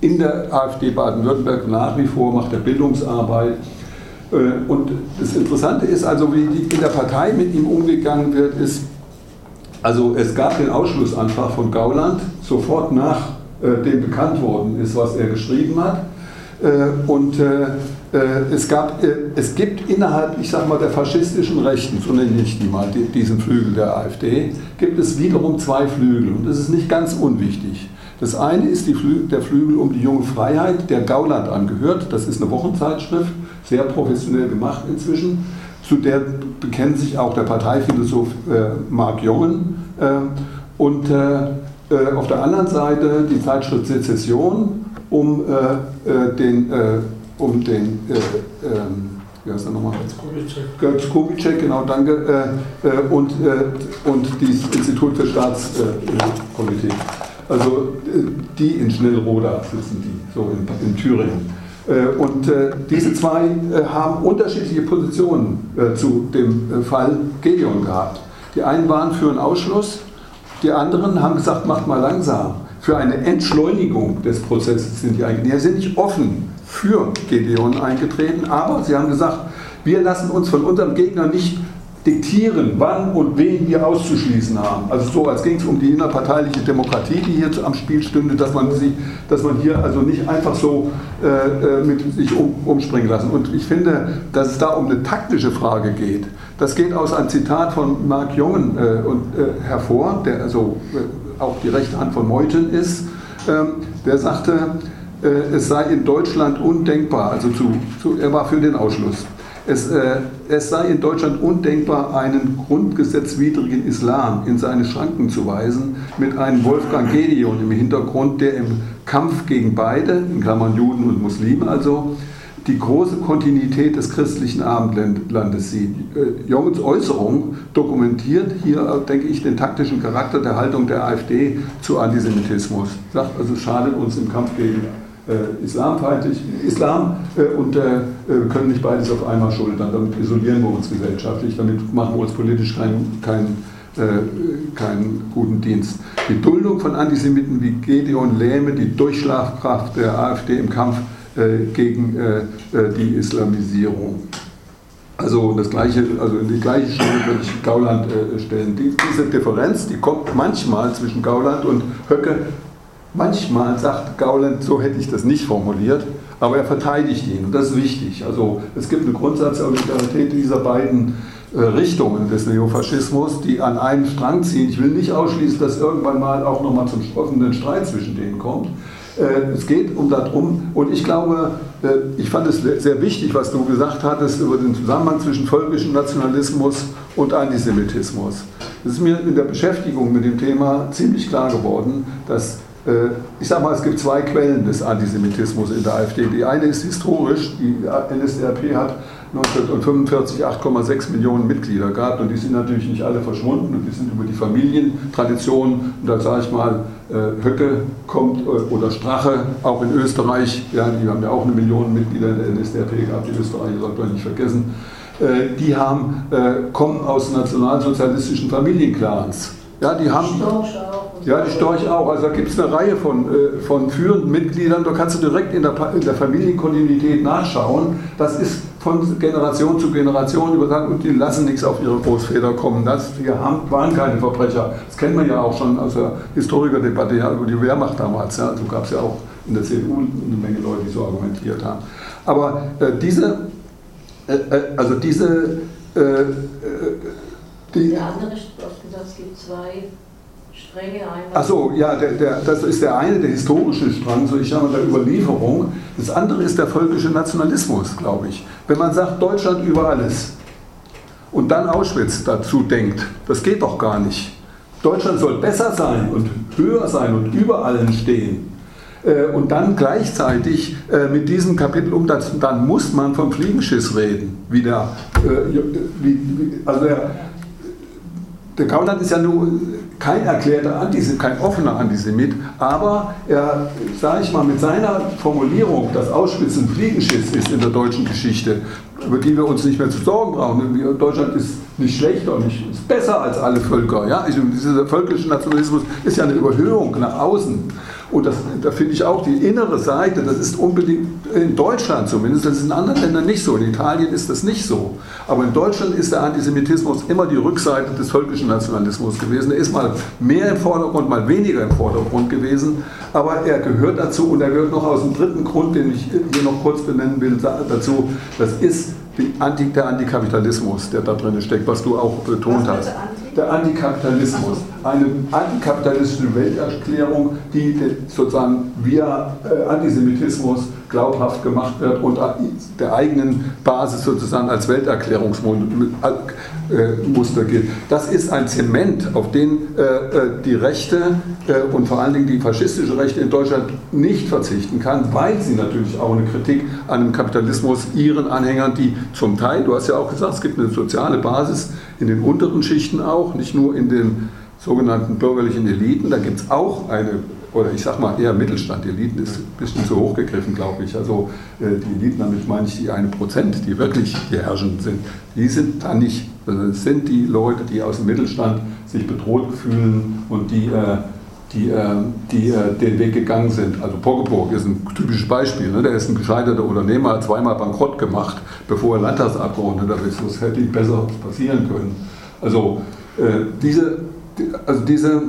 in der AfD Baden-Württemberg nach wie vor, macht er Bildungsarbeit. Und das Interessante ist also, wie in der Partei mit ihm umgegangen wird, ist, also es gab den Ausschlussantrag von Gauland sofort nach äh, dem bekannt worden ist, was er geschrieben hat. Äh, und äh, äh es, gab, es gibt innerhalb, ich sag mal, der faschistischen Rechten, so nenne ich die mal, die, diesen Flügel der AfD, gibt es wiederum zwei Flügel und das ist nicht ganz unwichtig. Das eine ist Flü der Flügel um die junge Freiheit, der Gauland angehört. Das ist eine Wochenzeitschrift, sehr professionell gemacht inzwischen zu der bekennt sich auch der Parteiphilosoph äh, Marc Jongen. Äh, und äh auf der anderen Seite die Zeitschrift Sezession um äh, äh, den, um den ähm, wie heißt er nochmal? Götz Kubitschek, genau, danke. und, und das Institut für Staatspolitik. Also die in Schnellroda sitzen die, so in, in Thüringen. Äh, und äh, diese zwei äh, haben unterschiedliche Positionen zu dem Fall Gedeon gehabt. Die einen waren für einen Ausschluss, die anderen haben gesagt, macht mal langsam. Für eine Entschleunigung des Prozesses sind die eingetreten. Die sind nicht offen für Gedeon eingetreten, aber sie haben gesagt, wir lassen uns von unserem Gegner nicht diktieren, wann und wen wir auszuschließen haben. Also so, als ging es um die innerparteiliche Demokratie, die hier am Spiel stünde, dass man, sie, dass man hier also nicht einfach so äh, äh, mit sich um, umspringen lassen. Und ich finde, dass es da um eine taktische Frage geht. Das geht aus einem Zitat von Marc Jungen äh, und, äh, hervor, der also äh, auch die rechte Hand von Meuthen ist. Ähm, der sagte, äh, es sei in Deutschland undenkbar, also zu, zu, er war für den Ausschluss es, äh, es, sei in Deutschland undenkbar, einen grundgesetzwidrigen Islam in seine Schranken zu weisen, mit einem Wolfgang Gedeon im Hintergrund, der im Kampf gegen beide, in Klammern Juden und Muslime also, die große Kontinuität des christlichen Abendlandes sieht. Äh, Jongens Äußerung dokumentiert hier, äh, denke ich, den taktischen Charakter der Haltung der AfD zu Antisemitismus. Sagt also, es schadet uns im Kampf gegen äh, islamfeindlich, Islam äh, und äh, wir können nicht beides auf einmal schultern. Damit isolieren wir uns gesellschaftlich, damit machen wir uns politisch keinen kein, äh, keinen guten Dienst. Die Duldung von Antisemiten wie Gedeon lähme die Durchschlagkraft der AfD im Kampf äh, gegen äh, die Islamisierung. Also das gleiche, also in die gleiche Stelle würde ich Gauland stellen. diese Differenz, die kommt manchmal zwischen Gauland und Höcke. Manchmal sagt Gauland, so hätte ich das nicht formuliert, aber er verteidigt ihn und das ist wichtig. Also es gibt eine Grundsatzsolidarität dieser beiden äh, Richtungen des Neofaschismus, die an einem Strang ziehen. Ich will nicht ausschließen, dass irgendwann mal auch nochmal zum offenen Streit zwischen denen kommt. Äh, es geht um darum, und ich glaube, äh, ich fand es sehr wichtig, was du gesagt hattest über den Zusammenhang zwischen völkischem Nationalismus und Antisemitismus. Es ist mir in der Beschäftigung mit dem Thema ziemlich klar geworden, dass ich sage mal, es gibt zwei Quellen des Antisemitismus in der AfD. Die eine ist historisch, die NSDAP hat 1945 8,6 Millionen Mitglieder gab. Und die sind natürlich nicht alle verschwunden und die sind über die Familientradition, und da sage ich mal, äh, Höcke kommt äh, oder Strache, auch in Österreich, ja, die haben ja auch eine Million Mitglieder in der NSDAP gehabt, die Österreicher sollte man nicht vergessen, äh, die haben, kommen aus nationalsozialistischen Familienclans. Ja, die haben. Storch auch. Ja, die Storch auch. Also da gibt es eine Reihe von, von führenden Mitgliedern. Da kannst du direkt in der, in der Familienkontinuität nachschauen. Das ist von Generation zu Generation übertragen und die lassen nichts auf ihre Großväter kommen. Das, die haben, waren keine Verbrecher. Das kennt man ja auch schon aus der Historikerdebatte ja, über die Wehrmacht damals. Ja. Also gab es ja auch in der CDU eine Menge Leute, die so argumentiert haben. Aber äh, diese, äh, äh also diese, äh, äh die, der andere, hast gesagt, es gibt zwei Achso, ja, der, der, das ist der eine, der historische Strang, so ich sage mal, der Überlieferung. Das andere ist der völkische Nationalismus, glaube ich. Wenn man sagt, Deutschland über alles und dann Auschwitz dazu denkt, das geht doch gar nicht. Deutschland soll besser sein und höher sein und über allen stehen. Äh, und dann gleichzeitig äh, mit diesem Kapitel um, dann muss man vom Fliegenschiss reden. Wieder, äh, also der, der Gauland ist ja nur kein erklärter Antisemit, kein offener Antisemit, aber er, sage ich mal, mit seiner Formulierung, dass Auschwitz ein Fliegenschiss ist in der deutschen Geschichte, über die wir uns nicht mehr zu sorgen brauchen. Deutschland ist nicht schlechter, nicht, ist besser als alle Völker. Ja? Also dieser völkische Nationalismus ist ja eine Überhöhung nach außen. Und das, da finde ich auch die innere Seite, das ist unbedingt in Deutschland zumindest, das ist in anderen Ländern nicht so. In Italien ist das nicht so. Aber in Deutschland ist der Antisemitismus immer die Rückseite des völkischen Nationalismus gewesen. Er ist mal mehr im Vordergrund, mal weniger im Vordergrund gewesen. Aber er gehört dazu und er gehört noch aus dem dritten Grund, den ich hier noch kurz benennen will, dazu. Das ist Anti, der Antikapitalismus, der da drin steckt, was du auch betont hast. Der Antikapitalismus. Eine antikapitalistische Welterklärung, die sozusagen via äh, Antisemitismus glaubhaft gemacht wird und der eigenen Basis sozusagen als Welterklärungsmuster gilt. Das ist ein Zement, auf den äh, äh, die Rechte und vor allen Dingen die faschistische Rechte in Deutschland nicht verzichten kann, weil sie natürlich auch eine Kritik an dem Kapitalismus ihren Anhängern, die zum Teil, du hast ja auch gesagt, es gibt eine soziale Basis in den unteren Schichten auch, nicht nur in den sogenannten bürgerlichen Eliten, da gibt es auch eine oder ich sage mal eher Mittelstand. Die Eliten ist ein bisschen zu hoch gegriffen, glaube ich. Also äh, die Eliten, damit meine ich die eine Prozent, die wirklich die Herrschenden sind, die sind da nicht. Es sind die Leute, die aus dem Mittelstand sich bedroht fühlen und die, äh, die, äh, die den Weg gegangen sind. Also Poggeburg ist ein typisches Beispiel. Ne? Der ist ein gescheiterter Unternehmer, zweimal bankrott gemacht, bevor er Landtagsabgeordneter ist. Das hätte ihm besser passieren können. Also diese, also diese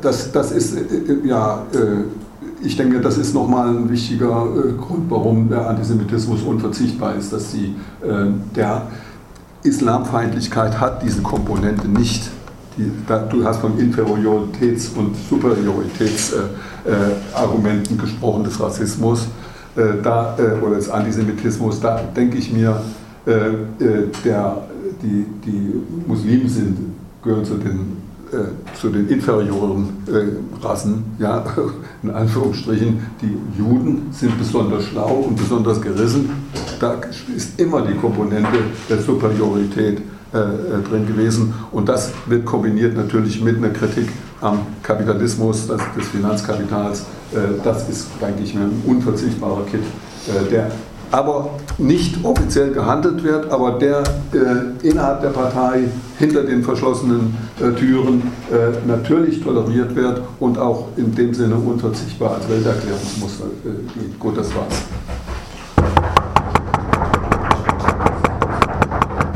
das, das ist, äh, äh, ja, äh, ich denke, das ist nochmal ein wichtiger Grund, warum der Antisemitismus unverzichtbar ist, dass sie, der Islamfeindlichkeit hat diese Komponente nicht. Die, da, du hast von Inferioritäts- und Superioritätsargumenten äh, gesprochen des Rassismus äh, da, äh, oder des Antisemitismus. Da denke ich mir, der, die, die Muslime sind, gehören zu den äh, zu den inferioren äh, Rassen, ja, [laughs] in Anführungsstrichen, die Juden sind besonders schlau und besonders gerissen. Da ist immer die Komponente der Superiorität äh, äh, drin gewesen. Und das wird kombiniert natürlich mit einer Kritik am Kapitalismus, das, des Finanzkapitals. Äh, das ist, denke ich, ein unverzichtbarer Kit, der aber nicht offiziell gehandelt wird, aber der äh, innerhalb der Partei hinter den verschlossenen äh, Türen äh, natürlich toleriert wird und auch in dem Sinne unverzichtbar als Welterklärungsmuster äh, geht. Gut, das war's.